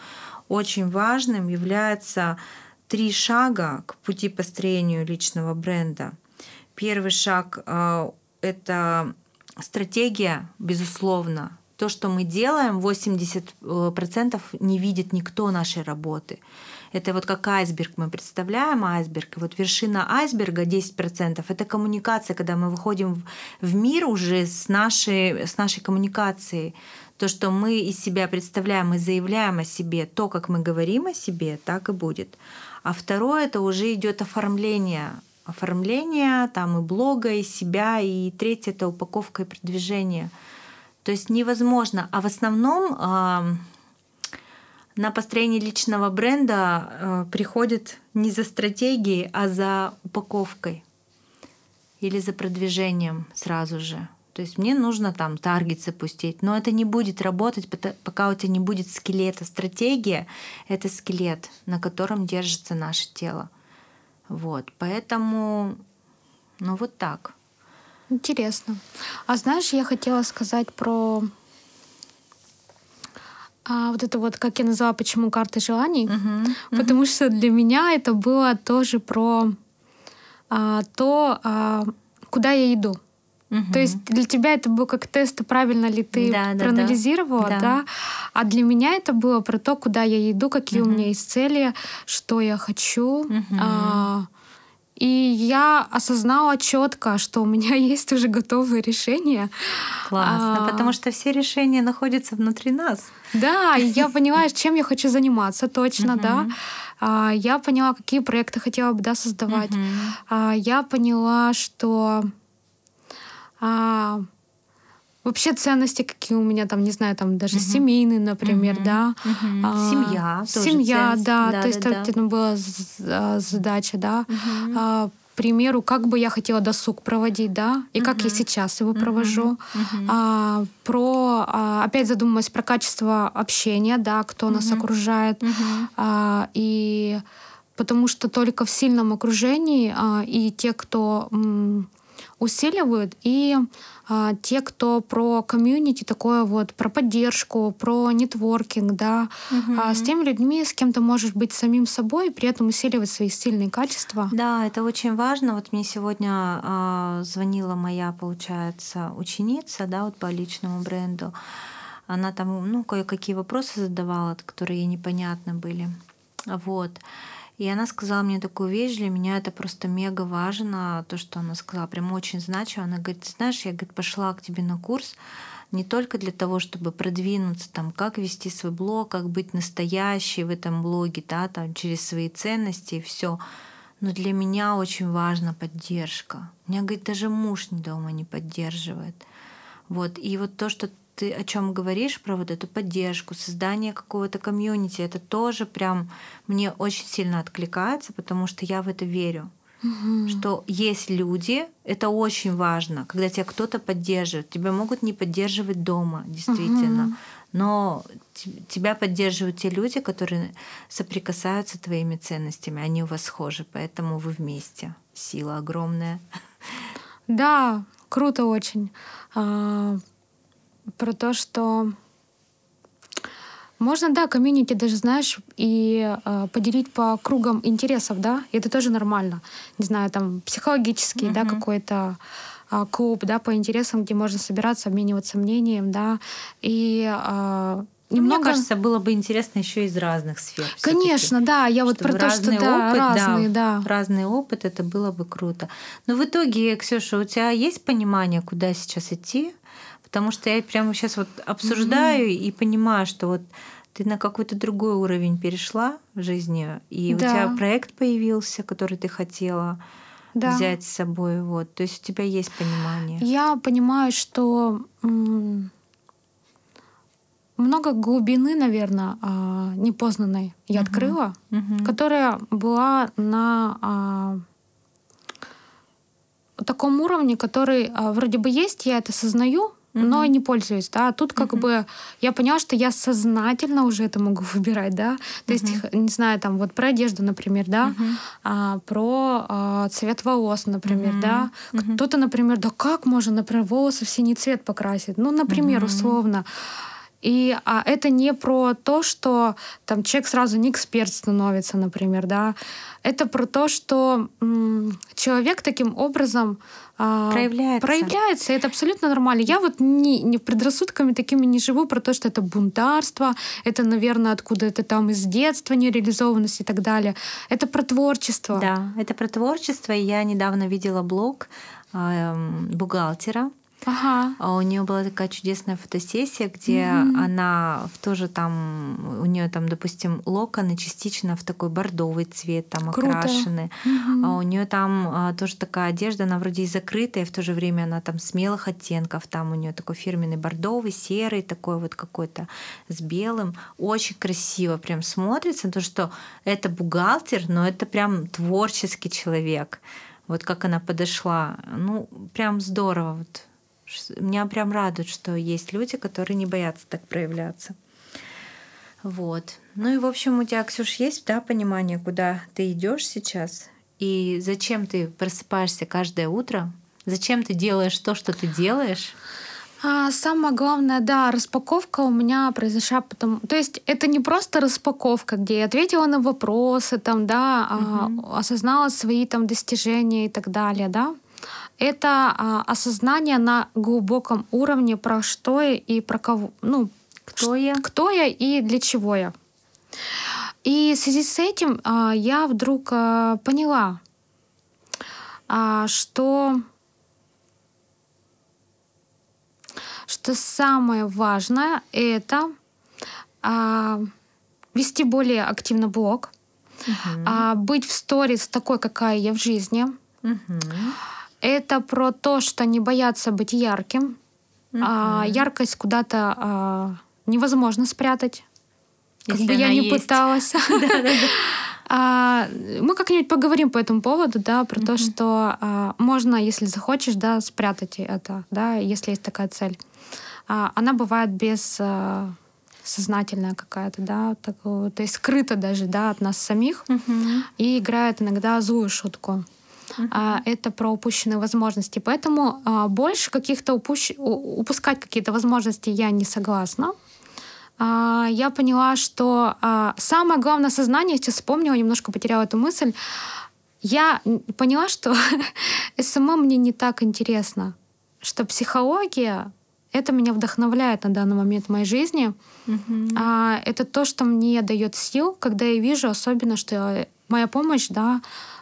очень важным является три шага к пути построению личного бренда. Первый шаг э, — это стратегия, безусловно. То, что мы делаем, 80% не видит никто нашей работы. Это вот как айсберг мы представляем айсберг. И вот вершина айсберга 10% это коммуникация, когда мы выходим в мир уже с нашей, с нашей коммуникацией. То, что мы из себя представляем и заявляем о себе, то, как мы говорим о себе, так и будет. А второе это уже идет оформление. Оформление там и блога, и себя, и третье это упаковка и продвижение. То есть невозможно. А в основном э, на построение личного бренда э, приходит не за стратегией, а за упаковкой или за продвижением сразу же. То есть мне нужно там таргет запустить, но это не будет работать, пока у тебя не будет скелета. Стратегия — это скелет, на котором держится наше тело. Вот, поэтому, ну вот так. Интересно. А знаешь, я хотела сказать про а, вот это вот, как я назвала, почему карта желаний, uh-huh. потому что для меня это было тоже про а, то, а, да я иду. Угу. То есть для тебя это был как тест, правильно ли ты да, проанализировала, да, да. да? А для меня это было про то, куда я иду, какие угу. у меня есть цели, что я хочу. Угу. А, и я осознала четко, что у меня *laughs* есть уже готовые решения. Классно, а, потому что все решения находятся внутри нас. Да, и я *laughs* поняла, чем я хочу заниматься точно, да. А, я поняла, какие проекты хотела бы да, создавать. А, я поняла, что а, вообще ценности, какие у меня там, не знаю, там даже угу. семейные, например, угу. да. Угу. А, семья. Семья, да, да. То есть да, да. была а, задача, да. Угу. А, к примеру, как бы я хотела досуг проводить, да, и uh как я сейчас его провожу. uh А, про, а, опять задумалась про качество общения, да, кто нас окружает. А, и потому что только в сильном окружении а, и те, кто м, усиливают, и а, те, кто про комьюнити, такое вот, про поддержку, про нетворкинг, да, угу. а, с теми людьми, с кем ты можешь быть самим собой, и при этом усиливать свои сильные качества. Да, это очень важно. Вот мне сегодня а, звонила моя, получается, ученица, да, вот по личному бренду. Она там, ну, кое-какие вопросы задавала, которые ей непонятны были. Вот. И она сказала мне такую вещь, для меня это просто мега важно, то, что она сказала, прям очень значимо. Она говорит, знаешь, я говорит, пошла к тебе на курс не только для того, чтобы продвинуться, там, как вести свой блог, как быть настоящей в этом блоге, да, там, через свои ценности и все. Но для меня очень важна поддержка. Меня, говорит, даже муж дома не поддерживает. Вот. И вот то, что ты о чем говоришь, про вот эту поддержку, создание какого-то комьюнити, это тоже прям мне очень сильно откликается, потому что я в это верю. Угу. Что есть люди, это очень важно, когда тебя кто-то поддерживает. Тебя могут не поддерживать дома, действительно. Угу. Но тебя поддерживают те люди, которые соприкасаются твоими ценностями. Они у вас схожи, поэтому вы вместе. Сила огромная. Да, круто очень. Про то, что можно, да, комьюнити даже, знаешь, и э, поделить по кругам интересов, да, и это тоже нормально. Не знаю, там психологический, mm-hmm. да, какой-то э, клуб, да, по интересам, где можно собираться, обмениваться мнением, да, и э, Немного... Мне кажется, было бы интересно еще из разных сфер. Конечно, да. Я вот про то, что да, опыт, разные, да, да. Разный опыт, это было бы круто. Но в итоге, Ксюша, у тебя есть понимание, куда сейчас идти? Потому что я прямо сейчас вот обсуждаю mm-hmm. и понимаю, что вот ты на какой-то другой уровень перешла в жизни, и да. у тебя проект появился, который ты хотела да. взять с собой. Вот. То есть у тебя есть понимание. Я понимаю, что много глубины, наверное, а, непознанной я uh-huh. открыла, uh-huh. которая была на а, таком уровне, который а, вроде бы есть, я это сознаю, но не пользуюсь, да. Тут как mm-hmm. бы я поняла, что я сознательно уже это могу *laughs* выбирать, да. То mm-hmm. есть, не знаю, там вот про одежду, например, да, mm-hmm. а, про а, цвет волос, например, mm-hmm. да. Mm-hmm. Кто-то, например, да как можно, например, волосы в синий цвет покрасить? Ну, например, mm-hmm. условно. И а, это не про то, что там человек сразу не эксперт становится, например, да. Это про то, что м, человек таким образом а, проявляется. проявляется. Это абсолютно нормально. Я вот не, не предрассудками такими не живу про то, что это бунтарство, это, наверное, откуда это там из детства нереализованность и так далее. Это про творчество. Да, это про творчество. Я недавно видела блог э, бухгалтера, Ага. А у нее была такая чудесная фотосессия, где mm-hmm. она в тоже там, у нее там, допустим, локоны частично в такой бордовый цвет там Круто. окрашены. Mm-hmm. А у нее там а, тоже такая одежда, она вроде и закрытая, в то же время она там смелых оттенков. Там у нее такой фирменный бордовый, серый, такой вот какой-то с белым. Очень красиво прям смотрится, то, что это бухгалтер, но это прям творческий человек. Вот как она подошла. Ну, прям здорово. Вот меня прям радует, что есть люди, которые не боятся так проявляться. Вот. Ну и, в общем, у тебя, Ксюш, есть, да, понимание, куда ты идешь сейчас? И зачем ты просыпаешься каждое утро? Зачем ты делаешь то, что ты делаешь? А самое главное, да, распаковка у меня произошла потом. То есть это не просто распаковка, где я ответила на вопросы, там, да, угу. а, осознала свои там достижения и так далее, да это а, осознание на глубоком уровне про что я и про кого, ну, кто я, кто я и для чего я. И в связи с этим а, я вдруг а, поняла, а, что что самое важное это а, вести более активно блог, угу. а, быть в сторис такой, какая я в жизни. Угу это про то, что не бояться быть ярким. Uh-huh. А, яркость куда-то а, невозможно спрятать. Как Если бы я не есть. пыталась. *laughs* *laughs* А, мы как-нибудь поговорим по этому поводу, да, про то, что а, можно, если захочешь, да, спрятать это, да, если есть такая цель. Она бывает без сознательная какая-то, да, так, то есть скрыта даже, да, от нас самих и играет иногда злую шутку. Uh-huh. а, это про упущенные возможности. Поэтому а, больше каких-то упущ... упускать какие-то возможности я не согласна. А, я поняла, что а, самое главное осознание, сейчас вспомнила, немножко потеряла эту мысль, я поняла, что *laughs* SMM мне не так интересно, что психология это меня вдохновляет на данный момент в моей жизни. Mm-hmm. А, это то, что мне дает сил, когда я вижу, особенно, что моя помощь, да,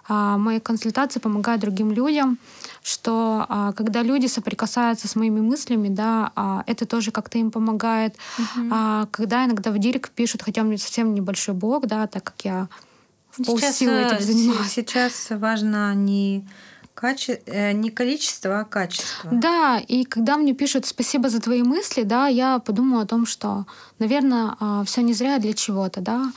мои консультации помогают другим людям, что а, когда люди соприкасаются с моими мыслями, да, а, это тоже как-то им помогает. А, когда иногда в директ пишут, хотя у меня совсем небольшой блог, да, так как я в полсилы этим э, занимаюсь. Сейчас важно не Каче... Э, не количество, а качество. Да, и когда мне пишут спасибо за твои мысли, да, я подумала о том, что, наверное, а, все не зря для чего-то, да.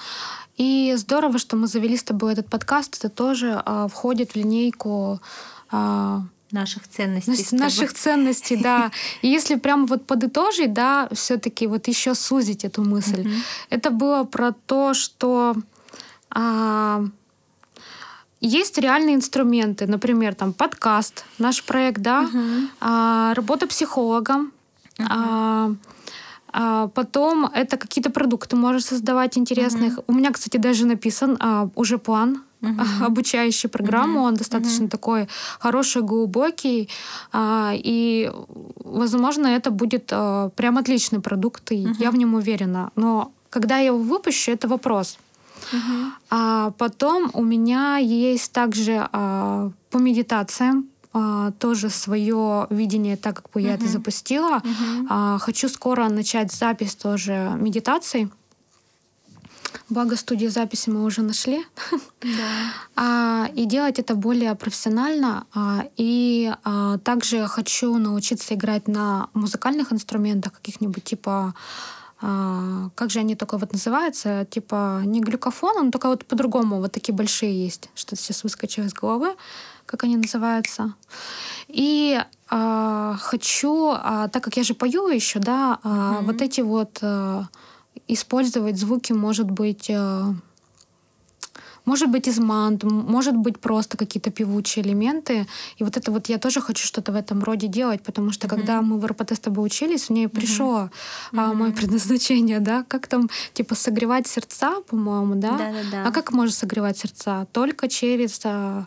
И здорово, что мы завели с тобой этот подкаст. Это тоже а, входит в линейку а, наших ценностей. Наших ценностей, *laughs* да. И если прямо вот подытожить, да, все-таки вот еще сузить эту мысль, mm-hmm. это было про то, что а, есть реальные инструменты, например, там подкаст, наш проект, да, uh-huh. а, работа психологом, uh-huh. а, а, потом это какие-то продукты можешь создавать интересных. Uh-huh. У меня, кстати, даже написан а, уже план uh-huh. *laughs* программы. Uh-huh. Он достаточно uh-huh. такой хороший, глубокий. А, и, возможно, это будет а, прям отличный продукт, и uh-huh. я в нем уверена. Но когда я его выпущу, это вопрос. Uh-huh. А потом у меня есть также а, по медитациям а, тоже свое видение, так как бы я uh-huh. это запустила. Uh-huh. А, хочу скоро начать запись тоже медитаций. Благо студию записи мы уже нашли. Да. *laughs* а, и делать это более профессионально. А, и а, также хочу научиться играть на музыкальных инструментах каких-нибудь типа а, как же они только вот называются, типа не глюкофон, но только вот по-другому, вот такие большие есть, что сейчас выскочило из головы, как они называются. И а, хочу, а, так как я же пою еще, да, а, mm-hmm. вот эти вот а, использовать звуки, может быть, а, может быть, из мант, может быть, просто какие-то певучие элементы. И вот это вот я тоже хочу что-то в этом роде делать, потому что mm-hmm. когда мы в РПТ с тобой учились, мне пришло mm-hmm. а, мое *laughs* предназначение, да, как там, типа, согревать сердца, по-моему, да? Да-да-да. А как можно согревать сердца? Только через... А,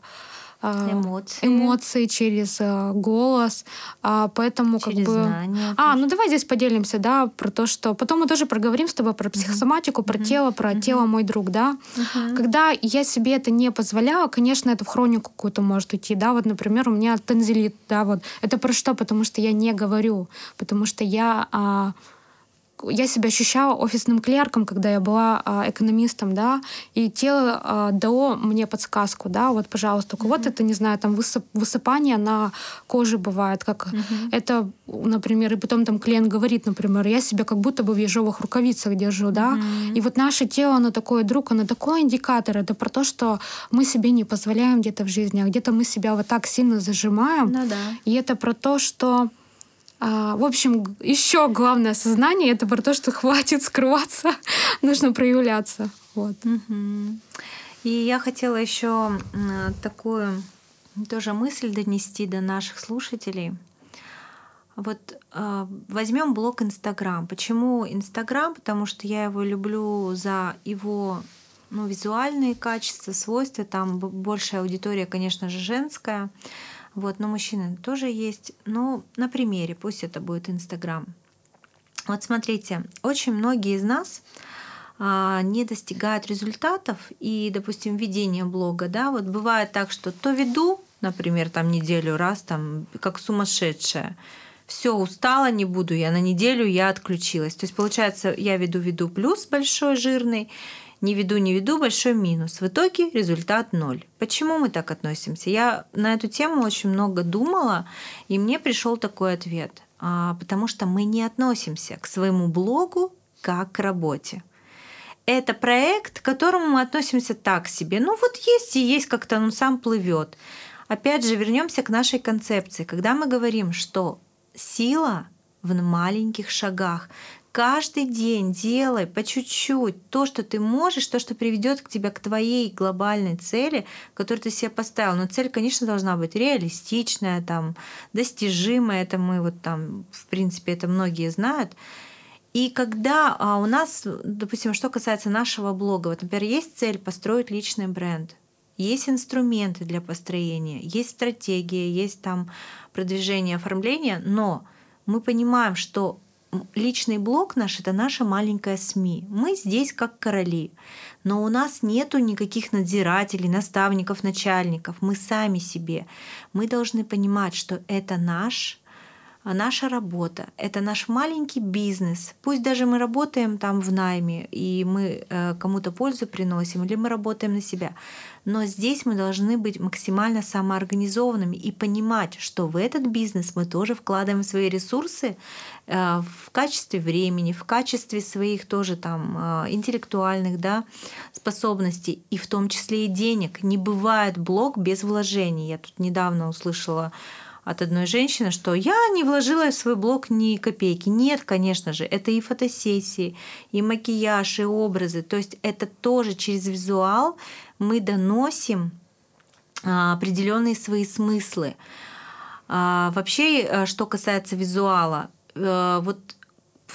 эмоции, эмоции через а, голос, а, поэтому через как бы. Знания, а, ну давай здесь поделимся, да, про то, что потом мы тоже проговорим с тобой про психосоматику, uh-huh. про uh-huh. тело, про uh-huh. тело мой друг, да. Uh-huh. Когда я себе это не позволяла, конечно, это в хронику какую-то может уйти, да, вот, например, у меня танзелит, да, вот. Это про что? Потому что я не говорю, потому что я а, я себя ощущала офисным клерком, когда я была а, экономистом, да, и тело а, дало мне подсказку, да, вот, пожалуйста, у кого-то mm-hmm. это, не знаю, там высып, высыпание на коже бывает, как mm-hmm. это, например, и потом там клиент говорит, например, я себя как будто бы в ежовых рукавицах держу, да, mm-hmm. и вот наше тело, оно такое, друг, оно такой индикатор, это про то, что мы себе не позволяем где-то в жизни, а где-то мы себя вот так сильно зажимаем, ну, да. и это про то, что а, в общем, еще главное сознание это про то, что хватит скрываться, *laughs* нужно проявляться. Вот. И я хотела еще такую тоже мысль донести до наших слушателей. Вот э, возьмем блог Инстаграм. Почему Инстаграм? Потому что я его люблю за его ну, визуальные качества, свойства. Там большая аудитория, конечно же, женская. Вот, но мужчины тоже есть. Ну, на примере, пусть это будет Инстаграм. Вот смотрите, очень многие из нас а, не достигают результатов и, допустим, ведение блога, да, вот бывает так, что то веду, например, там неделю раз, там, как сумасшедшая, все, устала, не буду я, на неделю я отключилась. То есть, получается, я веду-веду плюс большой, жирный, не веду, не веду, большой минус. В итоге результат ноль. Почему мы так относимся? Я на эту тему очень много думала, и мне пришел такой ответ. А, потому что мы не относимся к своему блогу как к работе. Это проект, к которому мы относимся так себе. Ну вот есть и есть, как-то он сам плывет. Опять же, вернемся к нашей концепции. Когда мы говорим, что сила в маленьких шагах, каждый день делай по чуть-чуть то, что ты можешь, то, что приведет к тебе к твоей глобальной цели, которую ты себе поставил. Но цель, конечно, должна быть реалистичная, там, достижимая. Это мы вот там, в принципе, это многие знают. И когда а у нас, допустим, что касается нашего блога, вот, например, есть цель построить личный бренд, есть инструменты для построения, есть стратегия, есть там продвижение, оформление, но мы понимаем, что личный блог наш — это наша маленькая СМИ. Мы здесь как короли, но у нас нету никаких надзирателей, наставников, начальников. Мы сами себе. Мы должны понимать, что это наш а наша работа, это наш маленький бизнес. Пусть даже мы работаем там в найме, и мы э, кому-то пользу приносим, или мы работаем на себя. Но здесь мы должны быть максимально самоорганизованными и понимать, что в этот бизнес мы тоже вкладываем свои ресурсы э, в качестве времени, в качестве своих тоже там э, интеллектуальных да, способностей, и в том числе и денег. Не бывает блог без вложений. Я тут недавно услышала от одной женщины, что я не вложила в свой блог ни копейки. Нет, конечно же, это и фотосессии, и макияж, и образы. То есть это тоже через визуал мы доносим а, определенные свои смыслы. А, вообще, э, что касается визуала, э, вот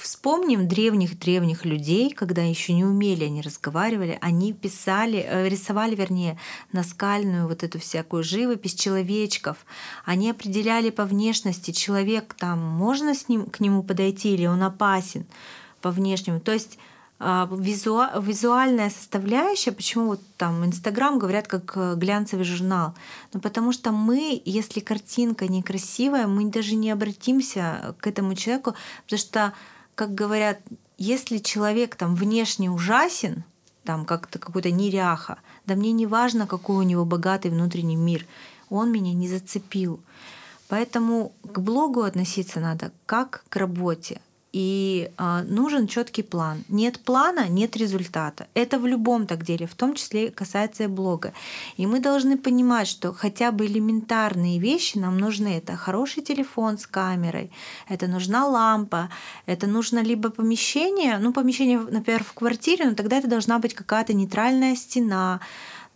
Вспомним древних-древних людей, когда еще не умели они разговаривали, они писали, э, рисовали, вернее, наскальную вот эту всякую живопись человечков. Они определяли по внешности, человек там, можно с ним, к нему подойти или он опасен по внешнему. То есть а, визуа, визуальная составляющая, почему вот там Инстаграм говорят как э, глянцевый журнал, ну потому что мы, если картинка некрасивая, мы даже не обратимся к этому человеку, потому что как говорят, если человек там внешне ужасен, там как-то какой-то неряха, да мне не важно, какой у него богатый внутренний мир, он меня не зацепил. Поэтому к блогу относиться надо как к работе. И э, нужен четкий план. Нет плана, нет результата. Это в любом так деле, в том числе касается и блога. И мы должны понимать, что хотя бы элементарные вещи нам нужны. Это хороший телефон с камерой, это нужна лампа, это нужно либо помещение, ну помещение, например, в квартире, но тогда это должна быть какая-то нейтральная стена,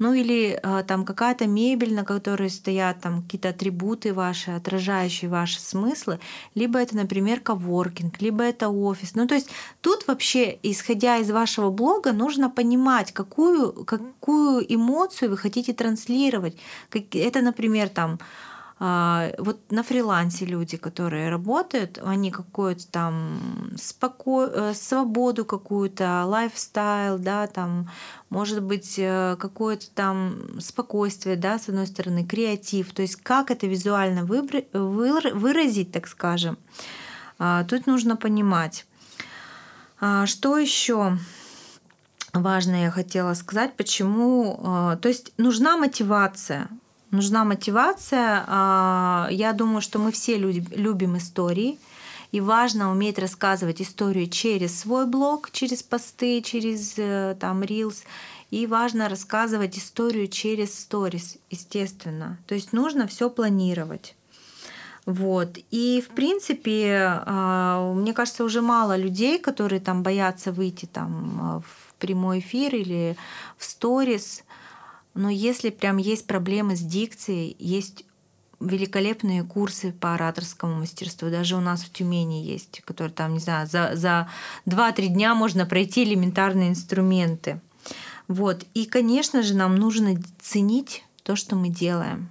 ну или э, там какая-то мебель, на которой стоят там какие-то атрибуты ваши, отражающие ваши смыслы, либо это, например, коворкинг, либо это офис. Ну то есть тут вообще, исходя из вашего блога, нужно понимать, какую, какую эмоцию вы хотите транслировать. Это, например, там а, вот на фрилансе люди, которые работают, они какую-то там споко... Э, свободу какую-то, лайфстайл, да, там, может быть, э, какое-то там спокойствие, да, с одной стороны, креатив, то есть как это визуально выбр... выразить, так скажем, а, тут нужно понимать. А, что еще? важное я хотела сказать, почему, то есть нужна мотивация нужна мотивация. А, я думаю, что мы все любим истории. И важно уметь рассказывать историю через свой блог, через посты, через э, там Reels. И важно рассказывать историю через сторис, естественно. То есть нужно все планировать. Вот. И, в принципе, а, мне кажется, уже мало людей, которые там боятся выйти там в прямой эфир или в сторис. Но если прям есть проблемы с дикцией, есть великолепные курсы по ораторскому мастерству. Даже у нас в Тюмени есть, которые там, не знаю, за, за 2-3 дня можно пройти элементарные инструменты. Вот. И, конечно же, нам нужно ценить то, что мы делаем.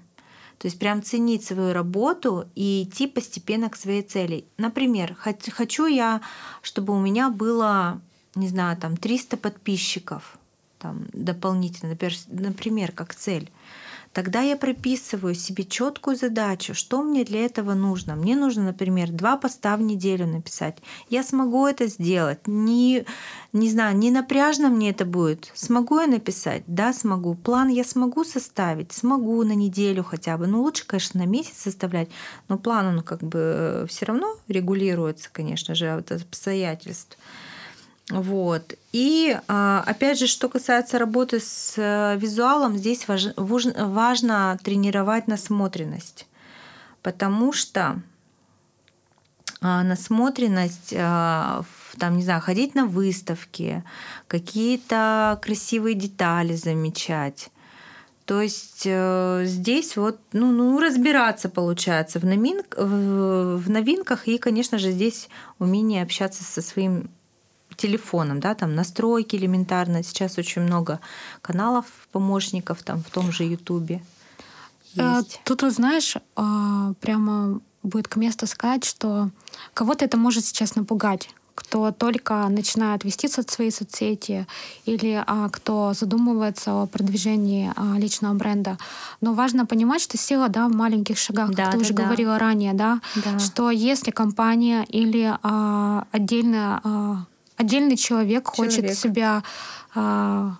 То есть прям ценить свою работу и идти постепенно к своей цели. Например, хочу я, чтобы у меня было, не знаю, там 300 подписчиков там, дополнительно, например, как цель, тогда я прописываю себе четкую задачу, что мне для этого нужно. Мне нужно, например, два поста в неделю написать. Я смогу это сделать. Не, не знаю, не напряжно мне это будет. Смогу я написать? Да, смогу. План я смогу составить? Смогу на неделю хотя бы. Ну, лучше, конечно, на месяц составлять, но план, он как бы э, все равно регулируется, конечно же, от обстоятельств. Вот. И а, опять же, что касается работы с э, визуалом, здесь важно тренировать насмотренность, потому что а, насмотренность а, там, не знаю, ходить на выставки, какие-то красивые детали замечать. То есть э, здесь вот ну, ну, разбираться получается в, новин, в, в новинках и, конечно же, здесь умение общаться со своим телефоном, да, там настройки элементарно. Сейчас очень много каналов, помощников там в том же Ютубе. Э, тут, вот, знаешь, а, прямо будет к месту сказать, что кого-то это может сейчас напугать кто только начинает вести свои соцсети или а, кто задумывается о продвижении а, личного бренда. Но важно понимать, что сила да, в маленьких шагах, да, как ты да, уже да. говорила ранее, да, да, что если компания или а, отдельная, а, отдельный человек, человек хочет себя а,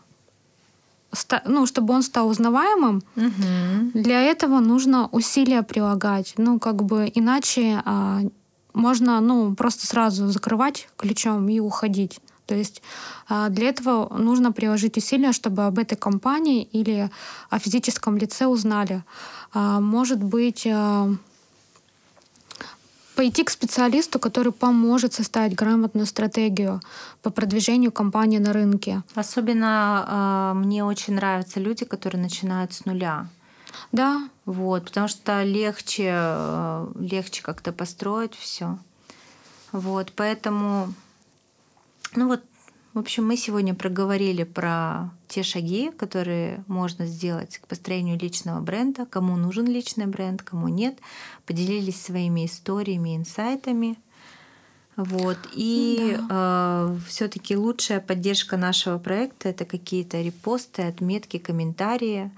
ну, чтобы он стал узнаваемым, угу. для этого нужно усилия прилагать. Ну, как бы иначе а, можно, ну, просто сразу закрывать ключом и уходить. То есть а, для этого нужно приложить усилия, чтобы об этой компании или о физическом лице узнали. А, может быть, а, пойти к специалисту, который поможет составить грамотную стратегию по продвижению компании на рынке. Особенно э, мне очень нравятся люди, которые начинают с нуля. Да. Вот, потому что легче, э, легче как-то построить все. Вот, поэтому, ну вот в общем, мы сегодня проговорили про те шаги, которые можно сделать к построению личного бренда, кому нужен личный бренд, кому нет. Поделились своими историями, инсайтами. Вот. И да. э, все-таки лучшая поддержка нашего проекта это какие-то репосты, отметки, комментарии.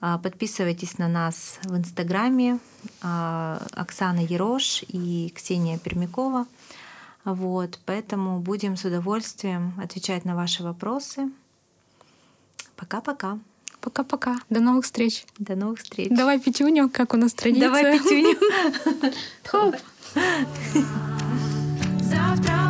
Э, подписывайтесь на нас в Инстаграме э, Оксана Ерош и Ксения Пермякова. Вот, поэтому будем с удовольствием отвечать на ваши вопросы. Пока-пока. Пока-пока. До новых встреч. До новых встреч. Давай пятюню, как у нас традиция. Давай пятюню. *laughs* Хоп. Завтра